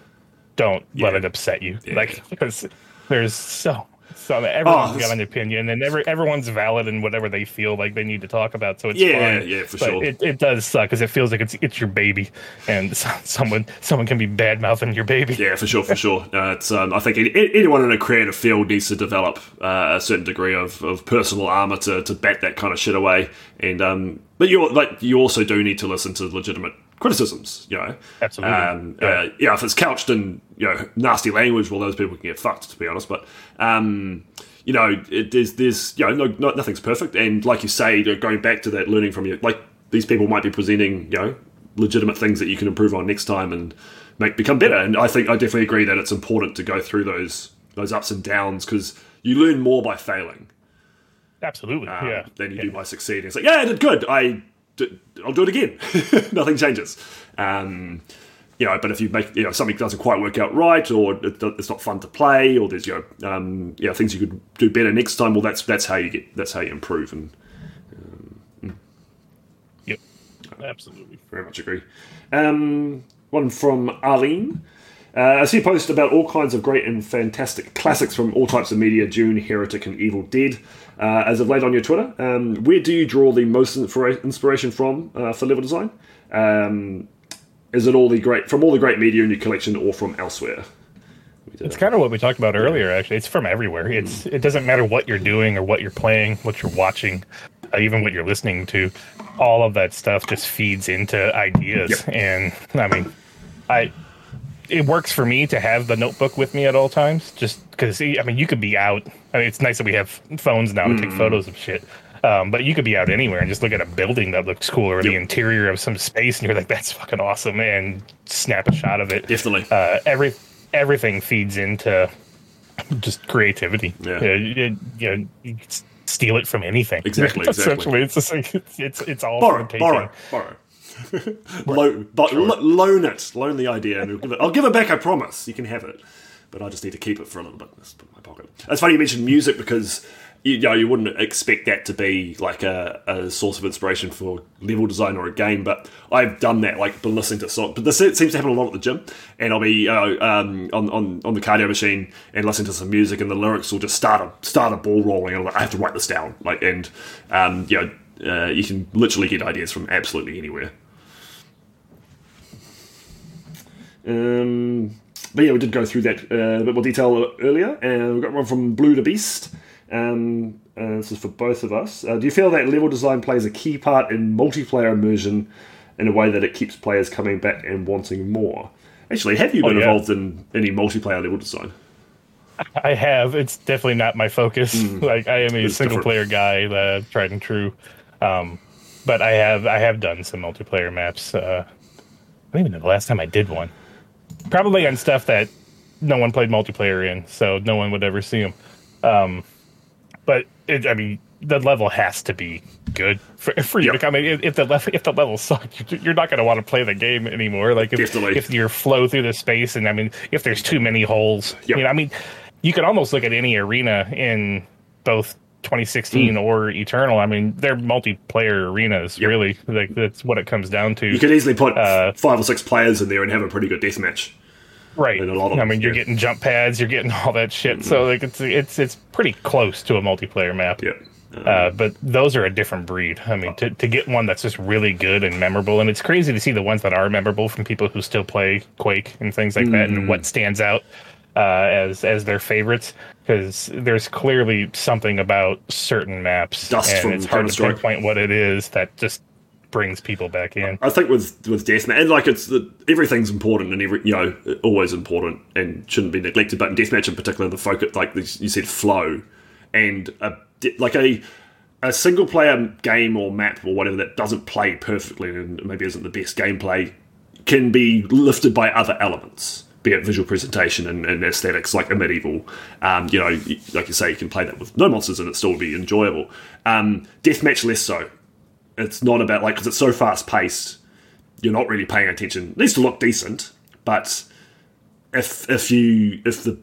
don't let it upset you. Yeah. Like because there's so so everyone's Oh, got an opinion and every, everyone's valid in whatever they feel like they need to talk about. So it's Yeah, fine. yeah, for but sure. It, it does suck because it feels like it's it's your baby, and someone someone can be bad mouthing your baby. Yeah, for sure, for sure. Uh, it's, um, I think any, anyone in a creative field needs to develop uh, a certain degree of, of personal armor to, to bat that kind of shit away. And um, but you like you also do need to listen to legitimate criticisms. You know, Absolutely. Um, Yeah. uh, yeah, if it's couched in you know nasty language, well, those people can get fucked. To be honest, but um, you know, it, there's there's you know no, no, nothing's perfect. And like you say, you know, going back to that learning from you, like these people might be presenting you know legitimate things that you can improve on next time and make become better. And I think I definitely agree that it's important to go through those those ups and downs because you learn more by failing Absolutely. um, yeah. than you yeah. do by succeeding. It's like, yeah, I did good. I did, I'll do it again. Nothing changes. Um, you know, but if you make you know something doesn't quite work out right, or it, it's not fun to play, or there's you know, um, you know things you could do better next time. Well, that's that's how you get that's how you improve, and Yep. Absolutely. very much agree. Um, one from Arlene. Uh, I see a post about all kinds of great and fantastic classics from all types of media Dune, Heretic, and Evil Dead. Uh, as of late on your Twitter, um, where do you draw the most inspiration from uh, for level design? Um, is it all the great from all the great media in your collection, or from elsewhere? It's kind of what we talked about earlier. Actually, it's from everywhere. It's it doesn't matter what you're doing or what you're playing, what you're watching, uh, even what you're listening to. All of that stuff just feeds into ideas. Yep. And I mean, I it works for me to have the notebook with me at all times, just because I mean, you could be out. I mean, it's nice that we have phones now to take photos of shit. Um, but you could be out anywhere and just look at a building that looks cool or the interior of some space, and you're like, "That's fucking awesome!" and snap a shot of it Definitely. uh, every everything feeds into just creativity. Yeah. You, know, you can steal it from anything. Exactly, exactly. Essentially, it's just like, it's, it's it's all borrow, borrow, borrow. Lo- but lo- loan it, loan the idea, and I'll give, it, I'll give it back. I promise. You can have it, but I just need to keep it for a little bit. Just put in my pocket. It's funny you mentioned music because you, you know you wouldn't expect that to be like a, a source of inspiration for level design or a game, but I've done that. Like been listening to songs, but this seems to happen a lot at the gym, and I'll be uh, um, on, on on the cardio machine and listening to some music, and the lyrics will just start a start a ball rolling, and I'm like, I have to write this down. Like, and um, you know. Uh, you can literally get ideas from absolutely anywhere. Um, but yeah, we did go through that uh, a bit more detail earlier. And we've got one from Blue to Beast. Um, uh, this is for both of us. Uh, do you feel that level design plays a key part in multiplayer immersion in a way that it keeps players coming back and wanting more? Actually, have you been yeah. involved in any multiplayer level design? I have. It's definitely not my focus. Like I am a Mm. It's single different. player guy, uh, tried and true. Um, but I have I have done some multiplayer maps. Uh, I don't even know the last time I did one. Probably on stuff that no one played multiplayer in, so no one would ever see them. Um, but it, I mean, the level has to be good for, for you Yep. to come in. If if the level if the level sucks, you're not going to want to play the game anymore. Like if, Definitely. if you flow through the space, and I mean, if there's too many holes, Yep. you know, I mean, you could almost look at any arena in both 2016 Hmm. or Eternal. I mean, they're multiplayer arenas. Really, like that's what it comes down to. You could easily put Uh, five or six players in there and have a pretty good deathmatch. right. in a lot of I mean, you're yeah. getting jump pads, you're getting all that shit. So like, it's it's it's pretty close to a multiplayer map. Yeah. Uh, but those are a different breed. I mean, to, to get one that's just really good and memorable, and it's crazy to see the ones that are memorable from people who still play Quake and things like that, Mm. and what stands out uh, as as their favorites. Because there's clearly something about certain maps, Dust and from it's hard to pinpoint what it is that just brings people back in. I think with with deathmatch, and like it's the, everything's important and every you know always important and shouldn't be neglected. But in deathmatch in particular, the focus like this- you said flow and a, like a a single player game or map or whatever that doesn't play perfectly and maybe isn't the best gameplay can be lifted by other elements, be it visual presentation and, and aesthetics like Amid Evil. Um, you know, like you say, you can play that with no monsters and it still be enjoyable. Um, deathmatch less so. It's not about like because it's so fast paced, you're not really paying attention. It needs to look decent, but if if you if the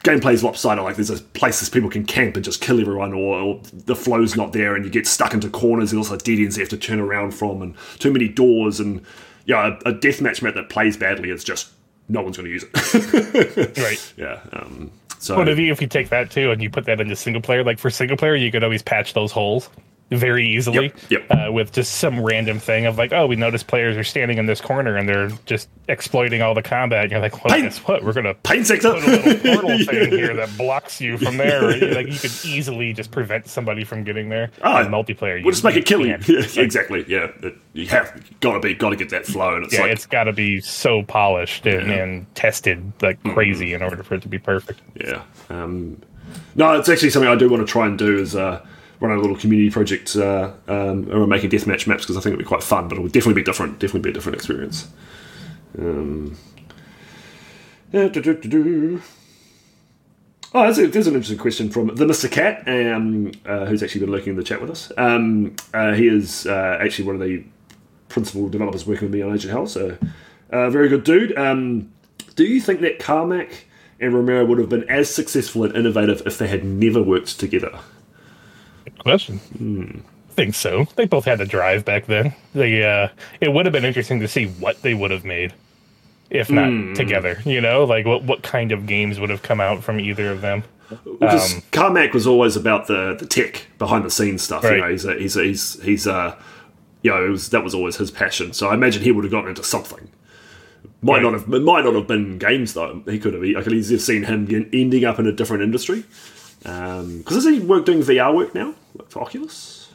gameplay is lopsided, like there's a places people can camp and just kill everyone, or, or, the flow's not there and you get stuck into corners. There's also dead ends you have to turn around from, and too many doors, and yeah, a, a deathmatch map that plays badly is just no one's going to use it. right. Yeah. Um, so, but if you, if you take that too and you put that into single player, like for single player, you could always patch those holes very easily yep, yep. Uh, with just some random thing of like, oh, we notice players are standing in this corner and they're just exploiting all the combat. And you're like, well, guess what? We're gonna sector. put a little portal thing here that blocks you from there. like you could easily just prevent somebody from getting there. Oh, in multiplayer, we'll just make it kill you. exactly. Yeah, you have got to be got to get that flow, and it's yeah, like it's got to be so polished and, yeah. and tested like crazy mm-hmm. in order for it to be perfect. Yeah. Um, no, it's actually something I do want to try and do. Is uh, run a little community project uh, um, around making deathmatch maps because I think it'd be quite fun, but it would definitely be different. Definitely be a different experience. Um, yeah, oh, there's, a, there's, an interesting question from the Mr. Cat, um, uh, who's actually been lurking in the chat with us. Um, uh, he is uh, actually one of the principal developers working with me on Agent Hell, so uh, very good dude. Um, do you think that Carmack and Romero would have been as successful and innovative if they had never worked together? Question. Hmm. I think so. They both had the drive back then. They uh, it would have been interesting to see what they would have made if not mm. together. You know, like what what kind of games would have come out from either of them. Because um, Carmack was always about the the tech behind the scenes stuff. Right. You know, he's a, he's a, he's he's uh, you know, was, that was always his passion. So I imagine he would have gotten into something. Might right. not have might not have been games though. He could have. I could easily have seen him ending up in a different industry. Because um, does he work doing VR work now for Oculus?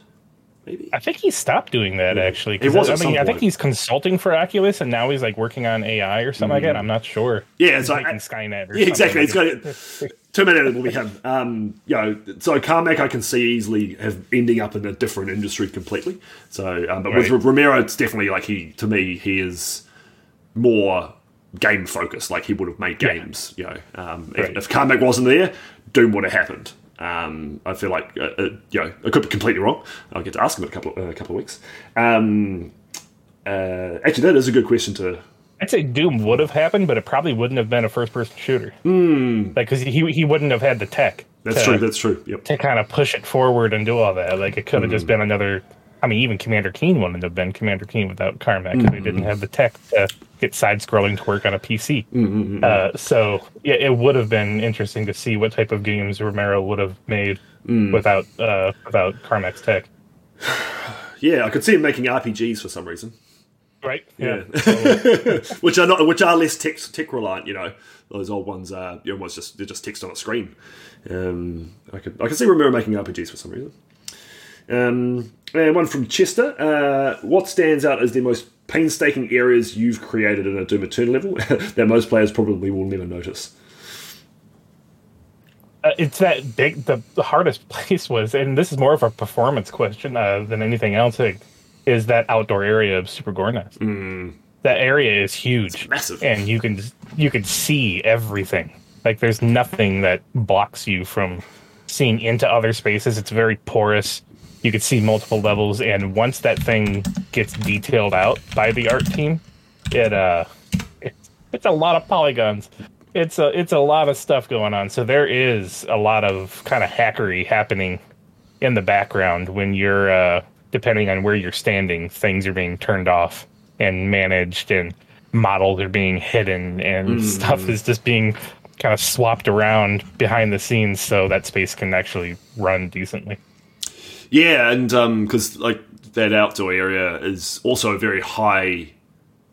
Maybe I think he stopped doing that actually. He was. I, mean, I think he's consulting for Oculus, and now he's like working on AI or something mm. like that. I'm not sure. Yeah, it's like Skynet. yeah, exactly. It's got Terminator will be him. Um, you know, so Carmack I can see easily have ending up in a different industry completely. So, um, but right. with Romero, it's definitely like he to me he is more game focused. Like he would have made games. Yeah. You know, um, right. if, if Carmack wasn't there, Doom would have happened. Um, I feel like uh, uh, you know I could be completely wrong. I'll get to ask him in a couple uh, a couple of weeks. Um, uh, actually, that is a good question to. I'd say Doom would have happened, but it probably wouldn't have been a first person shooter. Mm. Like because he he wouldn't have had the tech. That's to, true. That's true. Yep. To kind of push it forward and do all that, like it could have mm. just been another I mean, even Commander Keen wouldn't have been Commander Keen without Carmack because mm-hmm. they didn't have the tech to get side scrolling to work on a PC. Mm-hmm. Uh, so yeah, it would have been interesting to see what type of games Romero would have made mm. without uh, without Carmack's tech. Yeah, I could see him making RPGs for some reason. Right. Yeah. yeah. which are not which are less tech tech reliant. You know, those old ones are you know, just they're just text on a screen. Um, I could I could see Romero making RPGs for some reason. Um, and one from Chester. Uh, what stands out as the most painstaking areas you've created in a Doom Eternal level that most players probably will never notice? Uh, it's that big. The, the, hardest place was, and this is more of a performance question uh, than anything else. Is that outdoor area of Super Gore Nest? Mm. That area is huge, it's massive, and you can you can see everything. Like there's nothing that blocks you from seeing into other spaces. It's very porous you could see multiple levels and once that thing gets detailed out by the art team it uh it, it's a lot of polygons. It's a it's a lot of stuff going on. So there is a lot of kind of hackery happening in the background when you're uh depending on where you're standing things are being turned off and managed and models are being hidden and mm. stuff is just being kind of swapped around behind the scenes so that space can actually run decently yeah, and because um, like that outdoor area is also a very high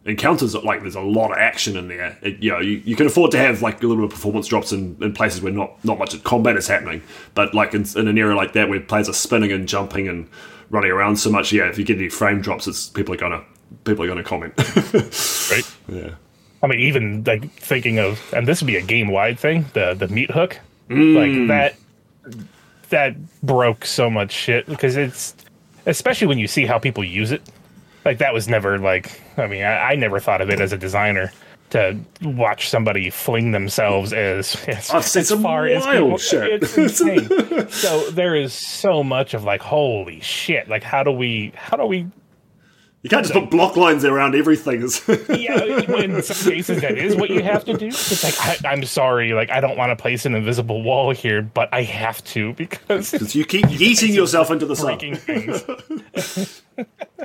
encounters. Like there's a lot of action in there. It, you know, you, you, can afford to have like a little bit of performance drops in, in places where not not much of combat is happening. But like in, in, an area like that where players are spinning and jumping and running around so much, yeah, if you get any frame drops, it's people are gonna people are gonna comment. right. Yeah. I mean, even like thinking of, and this would be a game wide thing. The the meat hook, mm. like that that broke so much shit because it's especially when you see how people use it. Like that was never like I mean I, I never thought of it as a designer to watch somebody fling themselves as as, I've as far as people- shit. It's insane. so there is so much of like holy shit. Like how do we how do we You can't just put block lines around everything. yeah, in some cases that is what you have to do. It's like I, I'm sorry, like I don't want to place an invisible wall here, but I have to because Because you keep yeeting yourself into the sun. things.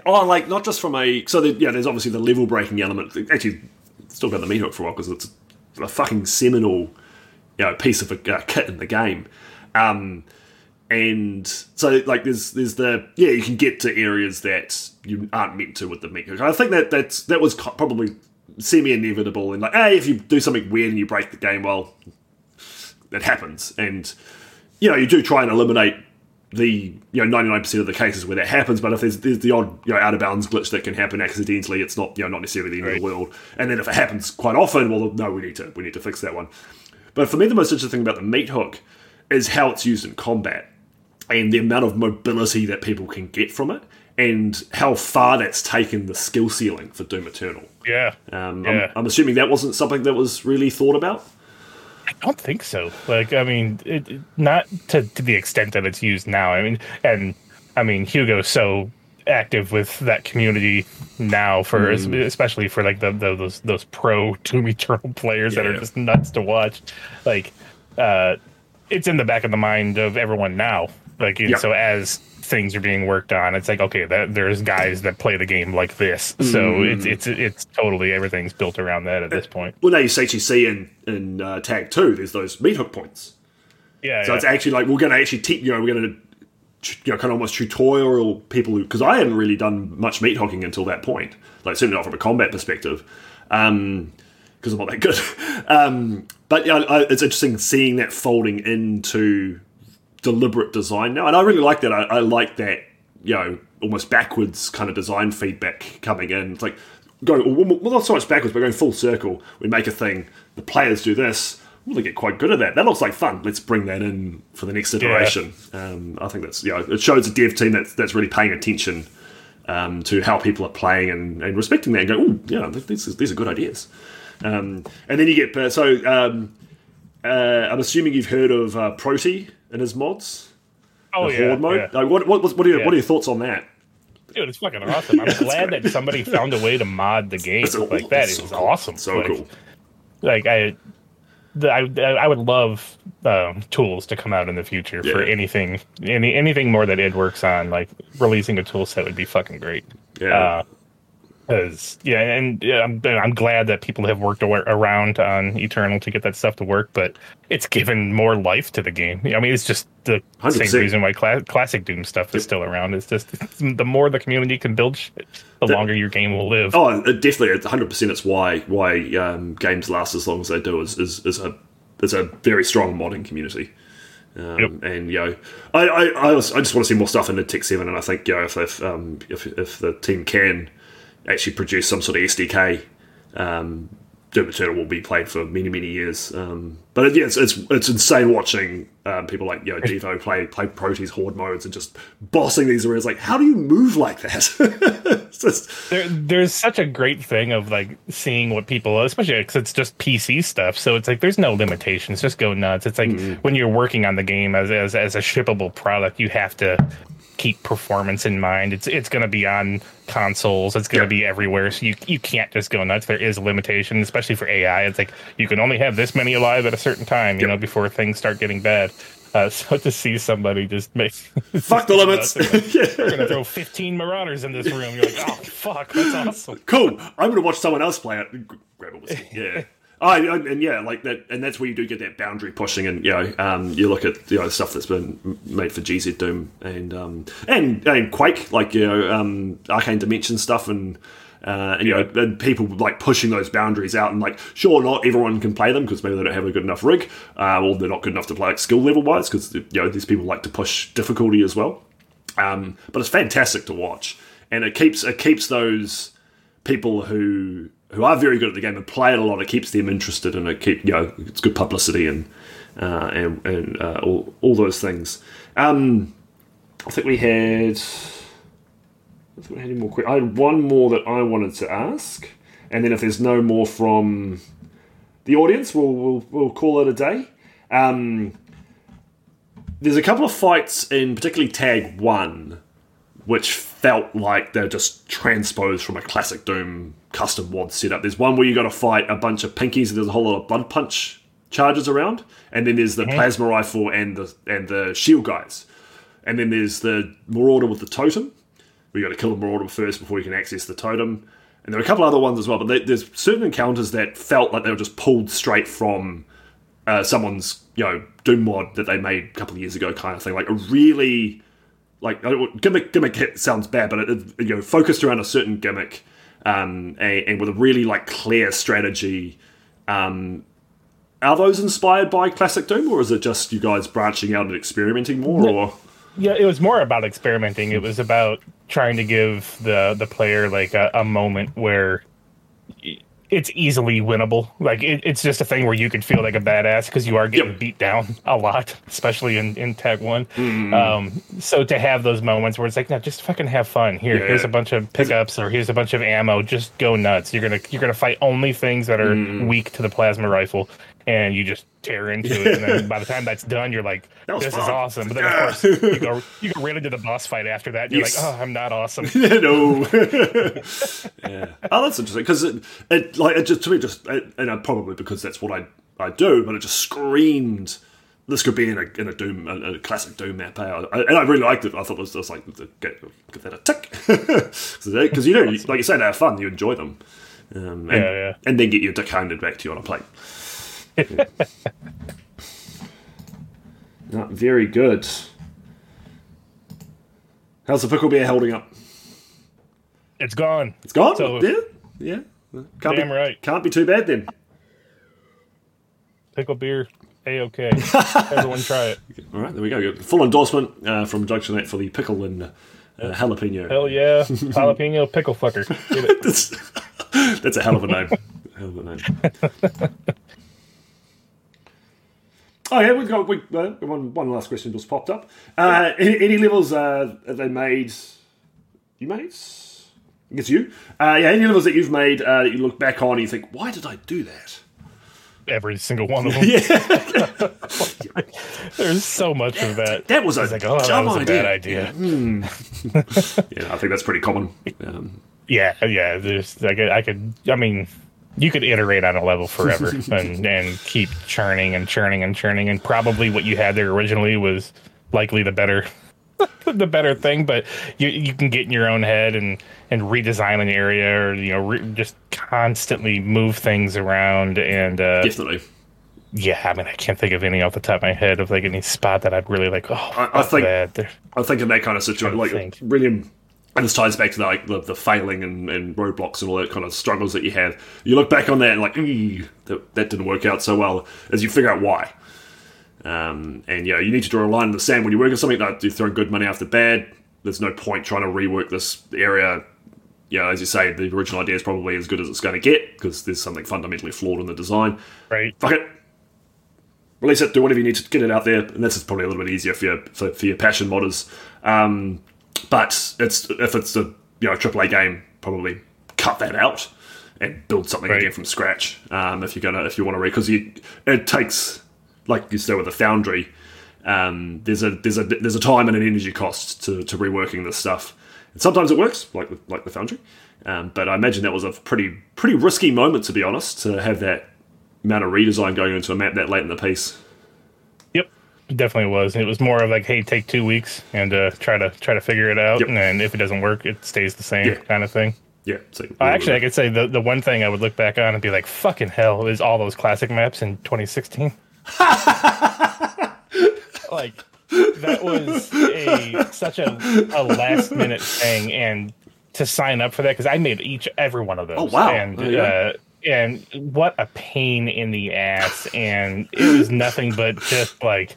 Oh, like not just from a so the, yeah. There's obviously the level breaking element. Actually, still got the meat hook for a while because it's a fucking seminal, you know, piece of a uh, kit in the game. Um, and so like there's there's the yeah you can get to areas that you aren't meant to with the meat hook. I think that that's that was probably semi inevitable. And like, hey, if you do something weird and you break the game, well, that happens. And you know, you do try and eliminate the you know 99% of the cases where that happens but if there's, there's the odd you know out of bounds glitch that can happen accidentally it's not you know not necessarily the end of the world and then if it happens quite often well no we need to we need to fix that one but for me the most interesting thing about the meat hook is how it's used in combat and the amount of mobility that people can get from it and how far that's taken the skill ceiling for Doom Eternal. Yeah, Um, yeah. I'm, I'm assuming that wasn't something that was really thought about. I don't think so. Like, I mean, it, not to, to the extent that it's used now. I mean, and I mean, Hugo's so active with that community now for Hmm. especially for like the, the those those pro Doom Eternal players that are just nuts to watch. Like, uh, it's in the back of the mind of everyone now. Like, Yeah. so as things are being worked on, it's like okay, that there's guys that play the game like this. So Hmm. it's it's it's totally everything's built around that at this point. Well, now you see, you see in in uh, Tag Two, there's those meat hook points. Yeah, So yeah. it's actually like we're going to actually teach you know we're going to you know kind of almost tutorial people because I hadn't really done much meat hooking until that point. Like certainly not from a combat perspective. Um, because I'm not that good. Um, but yeah, I, it's interesting seeing that folding into deliberate design now, and I really like that. I, I like that, you know, almost backwards kind of design feedback coming in. It's like go well, not so much backwards, but going full circle. We make a thing, the players do this. Well, they get quite good at that. That looks like fun. Let's bring that in for the next iteration. Um, I think that's you know, it shows a dev team that's that's really paying attention um, to how people are playing and, and respecting that and go, oh, yeah, these, these are good ideas. Um, and then you get uh, so um, uh, I'm assuming you've heard of uh, Proteh and his mods, oh the yeah, Horde mode. yeah. Like, what, what, what, are your, Yeah. what are your thoughts on that? Dude, it's fucking awesome. I'm glad great. that somebody found a way to mod the game. Like that it's is so cool. awesome. So like, cool. Like I, the, I, I would love um, tools to come out in the future for anything, any anything more that id works on. Like releasing a tool set would be fucking great. Yeah. Because yeah, and yeah, I'm I'm glad that people have worked around on Eternal to get that stuff to work, but it's given more life to the game. I mean, it's just the 100%. same reason why cla- classic Doom stuff is still around. It's just the more the community can build shit, the longer your game will live. Oh, definitely, it's 100. percent It's why why um, games last as long as they do is is, is a is a very strong modding community. Um, Yep. And you know, I I, I, was, I just want to see more stuff in the Tech Seven, and I think you know if if, um, if if the team can actually produce some sort of SDK, um, Doom Eternal will be played for many many years. Um, but yeah, it's, it's it's insane watching um, people like you know Devo play play Proteh's Horde modes and just bossing these areas. Like, how do you move like that? just there, there's such a great thing of like seeing what people, especially because it's just PC stuff. So it's like there's no limitations. Just go nuts. It's like Mm-hmm. when you're working on the game as, as as a shippable product, you have to keep performance in mind. It's it's going to be on consoles. It's going to Yeah. be everywhere. So you you can't just go nuts. There is a limitation, especially for AI. It's like you can only have this many alive at a certain time. You Yeah. know, before things start getting bad. Uh, so to see somebody just make fuck the limits. yeah. We're gonna throw 15 marauders in this room. You're like, oh fuck, that's awesome. cool. I'm going to watch someone else play it. Grab a whiskey. Yeah. Oh, and and yeah, like that, and that's where you do get that boundary pushing, and you know, um, you look at you know stuff that's been made for GZ Doom and um, and and Quake, like you know, um, Arcane Dimension stuff, and uh, and you know, and people like pushing those boundaries out, and like, sure, not everyone can play them because maybe they don't have a good enough rig, uh, or they're not good enough to play like skill level wise, because you know these people like to push difficulty as well. Um, but it's fantastic to watch, and it keeps it keeps those people who who are very good at the game and play it a lot. It keeps them interested, and it keep you know it's good publicity and uh, and, and uh, all, all those things. Um, I think we had. I think we had any more. que- I had one more that I wanted to ask, and then if there's no more from the audience, we'll we'll, we'll call it a day. Um, there's a couple of fights in particularly tag one which felt like they're just transposed from a classic Doom custom WAD setup. There's one where you got to fight a bunch of pinkies and there's a whole lot of blood punch charges around, and then there's the plasma rifle and the and the shield guys, and then there's the marauder with the totem. We got to kill the marauder first before you can access the totem. And there are a couple other ones as well, but there- there's certain encounters that felt like they were just pulled straight from uh, someone's you know Doom mod that they made a couple of years ago, kind of thing. Like a really like gimmick gimmick hit sounds bad, but it, it, you know focused around a certain gimmick um, and, and with a really like clear strategy. Um, are those inspired by classic Doom, or is it just you guys branching out and experimenting more? Or Yeah, it was more about experimenting. It was about trying to give the the player like a, a moment where it's easily winnable. Like it, it's just a thing where you can feel like a badass because you are getting Yep. beat down a lot, especially in in tag one. Um, so to have those moments where it's like, no, just fucking have fun. Here, Yeah. here's a bunch of pickups or here's a bunch of ammo. Just go nuts. You're gonna you're gonna fight only things that are weak to the plasma rifle. And you just tear into it, and then by the time that's done, you're like, "This is awesome." But then, of course, you go you go right into the boss fight after that. And you're Yes. like, oh, I'm not awesome. no. yeah. Oh, that's interesting because it, it like it just to me just it, and probably because that's what I I do, but it just screamed. This could be in a, in a Doom, a, a classic Doom map, eh? I, and I really liked it. I thought it was just like get, give that a tick because you know, you- like you say, they're fun. You enjoy them, um, and, Yeah, yeah. and then get your dick handed back to you on a plate. No, very good. How's the pickle beer holding up? It's gone. It's gone. So- yeah, yeah. Can't Damn be, right. Can't be too bad then. Pickle beer, a okay. Everyone try it. All right, there we go. Full endorsement uh, from Junction Eight for the pickle and uh, jalapeno. Hell yeah, jalapeno pickle fucker. That's, that's a hell of a name. hell of a name. Oh yeah, we've got we, uh, one. One last question just popped up. Uh, any, any levels uh, that they made? You made? I guess you. Uh, yeah, any levels that you've made uh, that you look back on and you think, why did I do that? Every single one of them. Yeah, There's so much of that. that was a like, oh, that was a idea. bad idea. Yeah, I think that's pretty common. Um, Yeah, yeah. There's like I could. I mean, you could iterate on a level forever and and keep churning and churning and churning, and probably what you had there originally was likely the better. the better thing, but you you can get in your own head and and redesign an area, or you know, re- just constantly move things around. And uh, definitely. yeah, I mean, I can't think of any off the top of my head of like any spot that I'd really like. Oh, I fuck think- that. I think in that kind of situation, like think. And this ties back to the, like the, the failing and, and roadblocks and all that kind of struggles that you have. You look back on that and like, that, that didn't work out so well, as you figure out why. Um, and yeah, you need to draw a line in the sand when you work on something that you throw good money after bad. There's no point trying to rework this area. You know, as you say, the original idea is probably as good as it's going to get because there's something fundamentally flawed in the design right? fuck it. Release it, do whatever you need to get it out there, and this is probably a little bit easier for your for, for your passion modders. Um, but it's if it's a you know AAA game, probably cut that out and build something Right. again from scratch. Um, if you're gonna if you want to read because it takes like you said with the Foundry. Um, there's a there's a there's a time and an energy cost to, to reworking this stuff, and sometimes it works, like the, like the Foundry. Um, but I imagine that was a pretty pretty risky moment to be honest to have that amount of redesign going into a map that late in the piece. Yep, it definitely was. It was more of like, hey, take two weeks and uh, try to try to figure it out, Yep. and then if it doesn't work, it stays the same Yeah. kind of thing. Yeah. So Uh, actually, I could say the the one thing I would look back on and be like, fucking hell, is all those classic maps in 2016. like that was a such a, a last minute thing, and to sign up for that because I made each every one of those. Oh, wow. And There you go. uh, and what a pain in the ass, and it was nothing but just like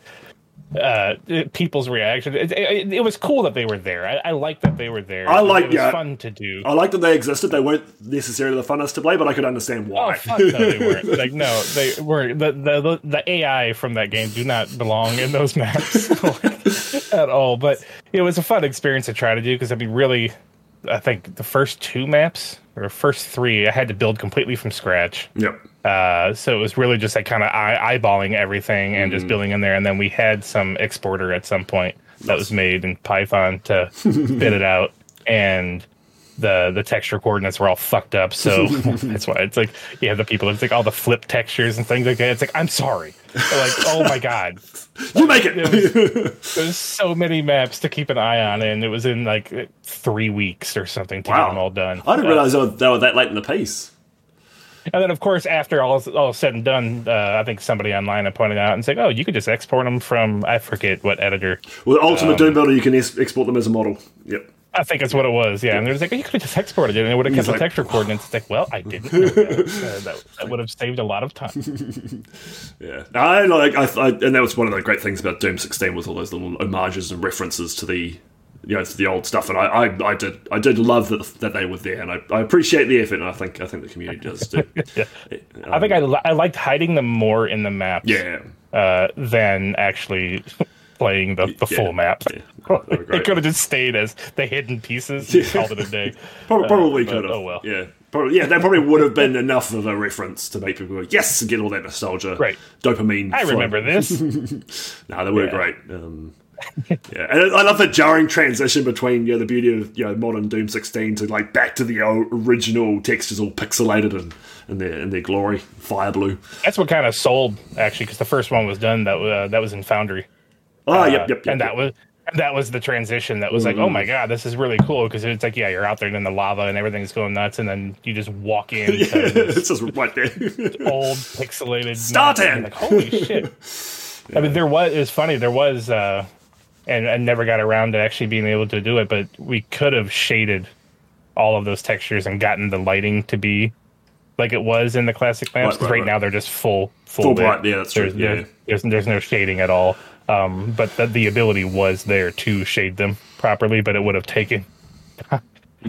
uh, people's reaction. It, it, it, was cool that they were there. I, I like that they were there. I like it was yeah, fun to do. I like that they existed. They weren't necessarily the funnest to play, but I could understand why. Oh, no, they weren't. like no, they were the, the the AI from that game do not belong in those maps at all. But it was a fun experience to try to do because I mean, really, I think the first two maps or first three I had to build completely from scratch. Yep. Uh, so it was really just like kind of eye- eyeballing everything and just building in there. And then we had some exporter at some point that was made in Python to spit it out. And the the texture coordinates were all fucked up. So that's why it's like you have the people, it's like all the flip textures and things like that. It's like, I'm sorry. like, oh my God. You make it. There's so many maps to keep an eye on, and it was in like three weeks or something to Wow. get them all done. I didn't Uh, realize were, they were that late in the piece. And then, of course, after all all said and done, uh, I think somebody online had pointed out and said, "Oh, you could just export them from I forget what editor. With Ultimate Um, Doom Builder, you can es- export them as a model. Yep. I think it's what it was." Yeah, and they're like, oh, "You could have just exported it, and it would have kept He's the like- texture coordinates." It's like, well, I didn't. Know that. Uh, that, that would have saved a lot of time. Yeah, I like, I, I, and that was one of the great things about Doom 16 was all those little homages and references to the, you know, to the old stuff, and I, I, I did, I did love that that they were there, and I, I appreciate the effort, and I think, I think the community does too. Yeah. I think I, li- I liked hiding them more in the maps yeah, uh, than actually playing the, the Yeah. full map. Yeah. It could have just stayed as the hidden pieces. and Called it a day. Prob- Uh, probably but, could have. Oh well. Yeah, probably. Yeah, that probably would have been enough of a reference to make people go yes and get all that nostalgia, Right. Dopamine. I flow. remember this. No, they were Yeah. great. Um, yeah, and I love the jarring transition between you know the beauty of you know modern Doom 16 to like back to the original textures all pixelated and in their in their glory, fire blue. That's what kind of sold actually, because the first one was done that uh, that was in Foundry. Oh, Uh, yep, yep, yep. and that was and that was the transition that was like, oh my god, this is really cool because it's like, yeah, you're out there in the lava and everything's going nuts, and then you just walk in yeah, this it's just right there. old pixelated Start map, it! and you're Like, holy shit! I mean, there was it was funny. There was, uh, and I never got around to actually being able to do it, but we could have shaded all of those textures and gotten the lighting to be like it was in the classic maps. Right, 'cause right, right, right. now they're just full, full, Full bright, yeah, that's true, There's, yeah. there's, there's there's no shading at all. Um, but the, the ability was there to shade them properly, but it would have taken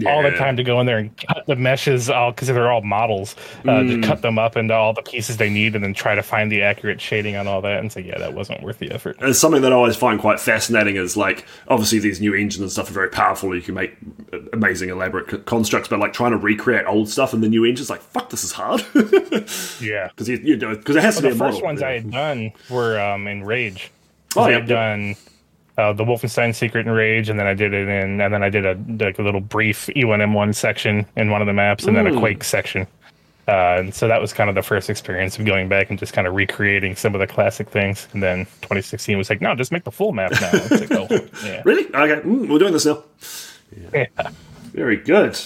all the time to go in there and cut the meshes all because they're all models uh, Mm. to cut them up into all the pieces they need and then try to find the accurate shading on all that and say yeah that wasn't worth the effort And something that I always find quite fascinating is like obviously these new engines and stuff are very powerful. You can make amazing elaborate c- constructs, but like trying to recreate old stuff in the new engines, like fuck, this is hard yeah, because yeah you, you know because it has to the be a first model. ones yeah. i had done were um, in Rage. Oh, yeah, i yeah, had yeah. Uh, the wolfenstein secret in rage and then i did it in and then i did a, like a little brief e1m1 section in one of the maps and then a quake section uh, and so that was kind of the first experience of going back and just kind of recreating some of the classic things. And then 2016 was like, no, just make the full map now. It's like, oh, yeah. Really? Okay, mm, we're doing this now. yeah. Very good.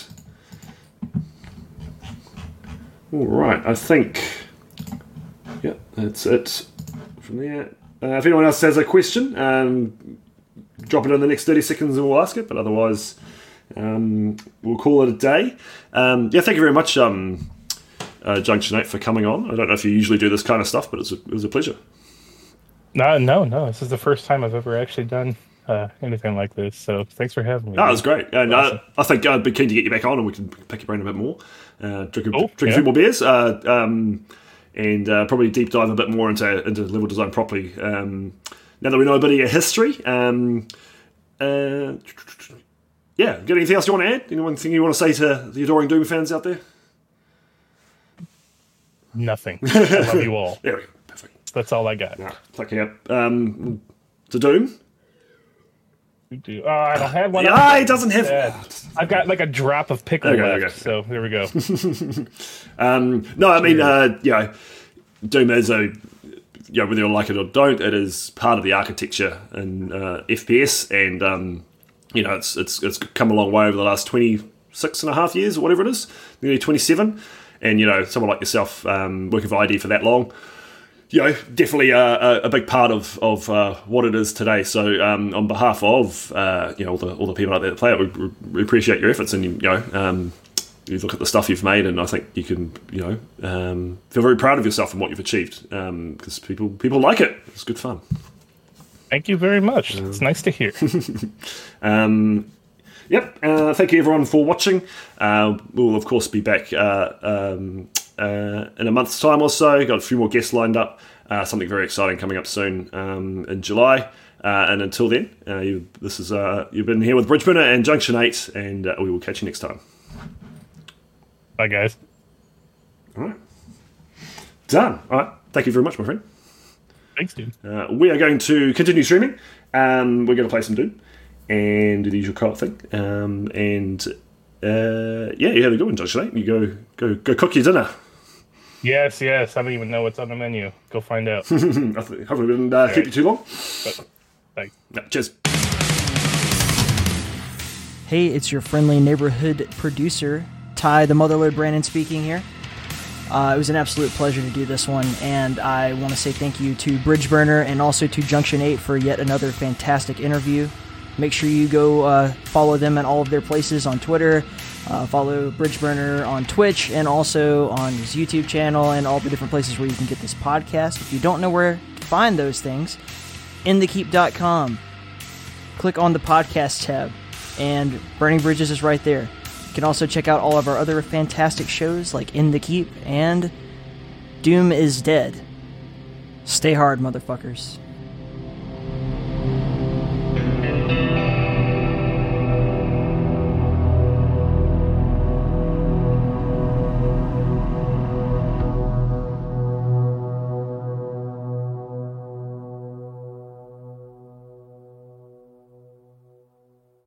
All right, I think. Yeah, that's it from there. Uh, if anyone else has a question, um, drop it in the next 30 seconds and we'll ask it, but otherwise, um, we'll call it a day. Um, yeah, thank you very much, um, uh, Junction 8, for coming on. I don't know if you usually do this kind of stuff, but it's a, it was a pleasure. No, no, no. This is the first time I've ever actually done uh, anything like this. So thanks for having me. No, it was great. And Awesome. uh, I think I'd be keen to get you back on and we can pick your brain a bit more. Uh, drink a, Cool, drink a few more beers. Uh, um, and uh, probably deep dive a bit more into, into level design properly. Now that we know a bit of your history. Um, uh, yeah, got anything else you want to add? Anyone thing you want to say to the adoring Doom fans out there? Nothing. I love you all. There we go. Perfect. That's all I got. Ah, Fuck yeah. Um, to Doom? Oh, I don't have one. Yeah, he doesn't have. Yeah. I've got like a drop of pickle Okay, left. okay. So there we go. Um, no, I mean, uh, you know, Doom is a, you know, whether you like it or don't, it is part of the architecture in uh, FPS, and um, you know, it's it's it's come a long way over the last 26 and a half years or whatever it is, nearly 27. And you know, someone like yourself um, working for ID for that long, you know, definitely a, a, big part of of uh, what it is today. So, um, on behalf of uh, you know all the all the people out there that play it, we, we appreciate your efforts, and you know, um, you look at the stuff you've made, and I think you can you know um, feel very proud of yourself and what you've achieved because people people like it. It's good fun. Thank you very much. It's nice to hear. Um, yep. Uh, thank you everyone for watching. Uh, we'll of course be back uh, um, uh, in a month's time or so. Got a few more guests lined up. Uh, something very exciting coming up soon um, in July. Uh, and until then, uh, you, this is uh, you've been here with Bridgeburner and Junction Eight, and uh, we will catch you next time. Bye, guys. All right. Done. All right. Thank you very much, my friend. Thanks, dude. Uh, we are going to continue streaming. Um, we're going to play some Doom and do the usual co-op thing. Um, and uh, yeah, you have a good one, Josh. Right? You go go go cook your dinner. Yes, yes. I don't even know what's on the menu. Go find out. Hopefully, we didn't uh, keep you too long. But, like, No, cheers. Hey, it's your friendly neighborhood producer, Ty the Motherlode Brandon speaking here. Uh, it was an absolute pleasure to do this one, and I want to say thank you to Bridgeburner and also to Junction 8 for yet another fantastic interview. Make sure you go uh, follow them at all of their places on Twitter, uh, follow Bridgeburner on Twitch, and also on his YouTube channel and all the different places where you can get this podcast. If you don't know where to find those things, in inthekeep.com click on the podcast tab, and Burning Bridges is right there. You can also check out all of our other fantastic shows like In the Keep and Doom is Dead. Stay hard, motherfuckers.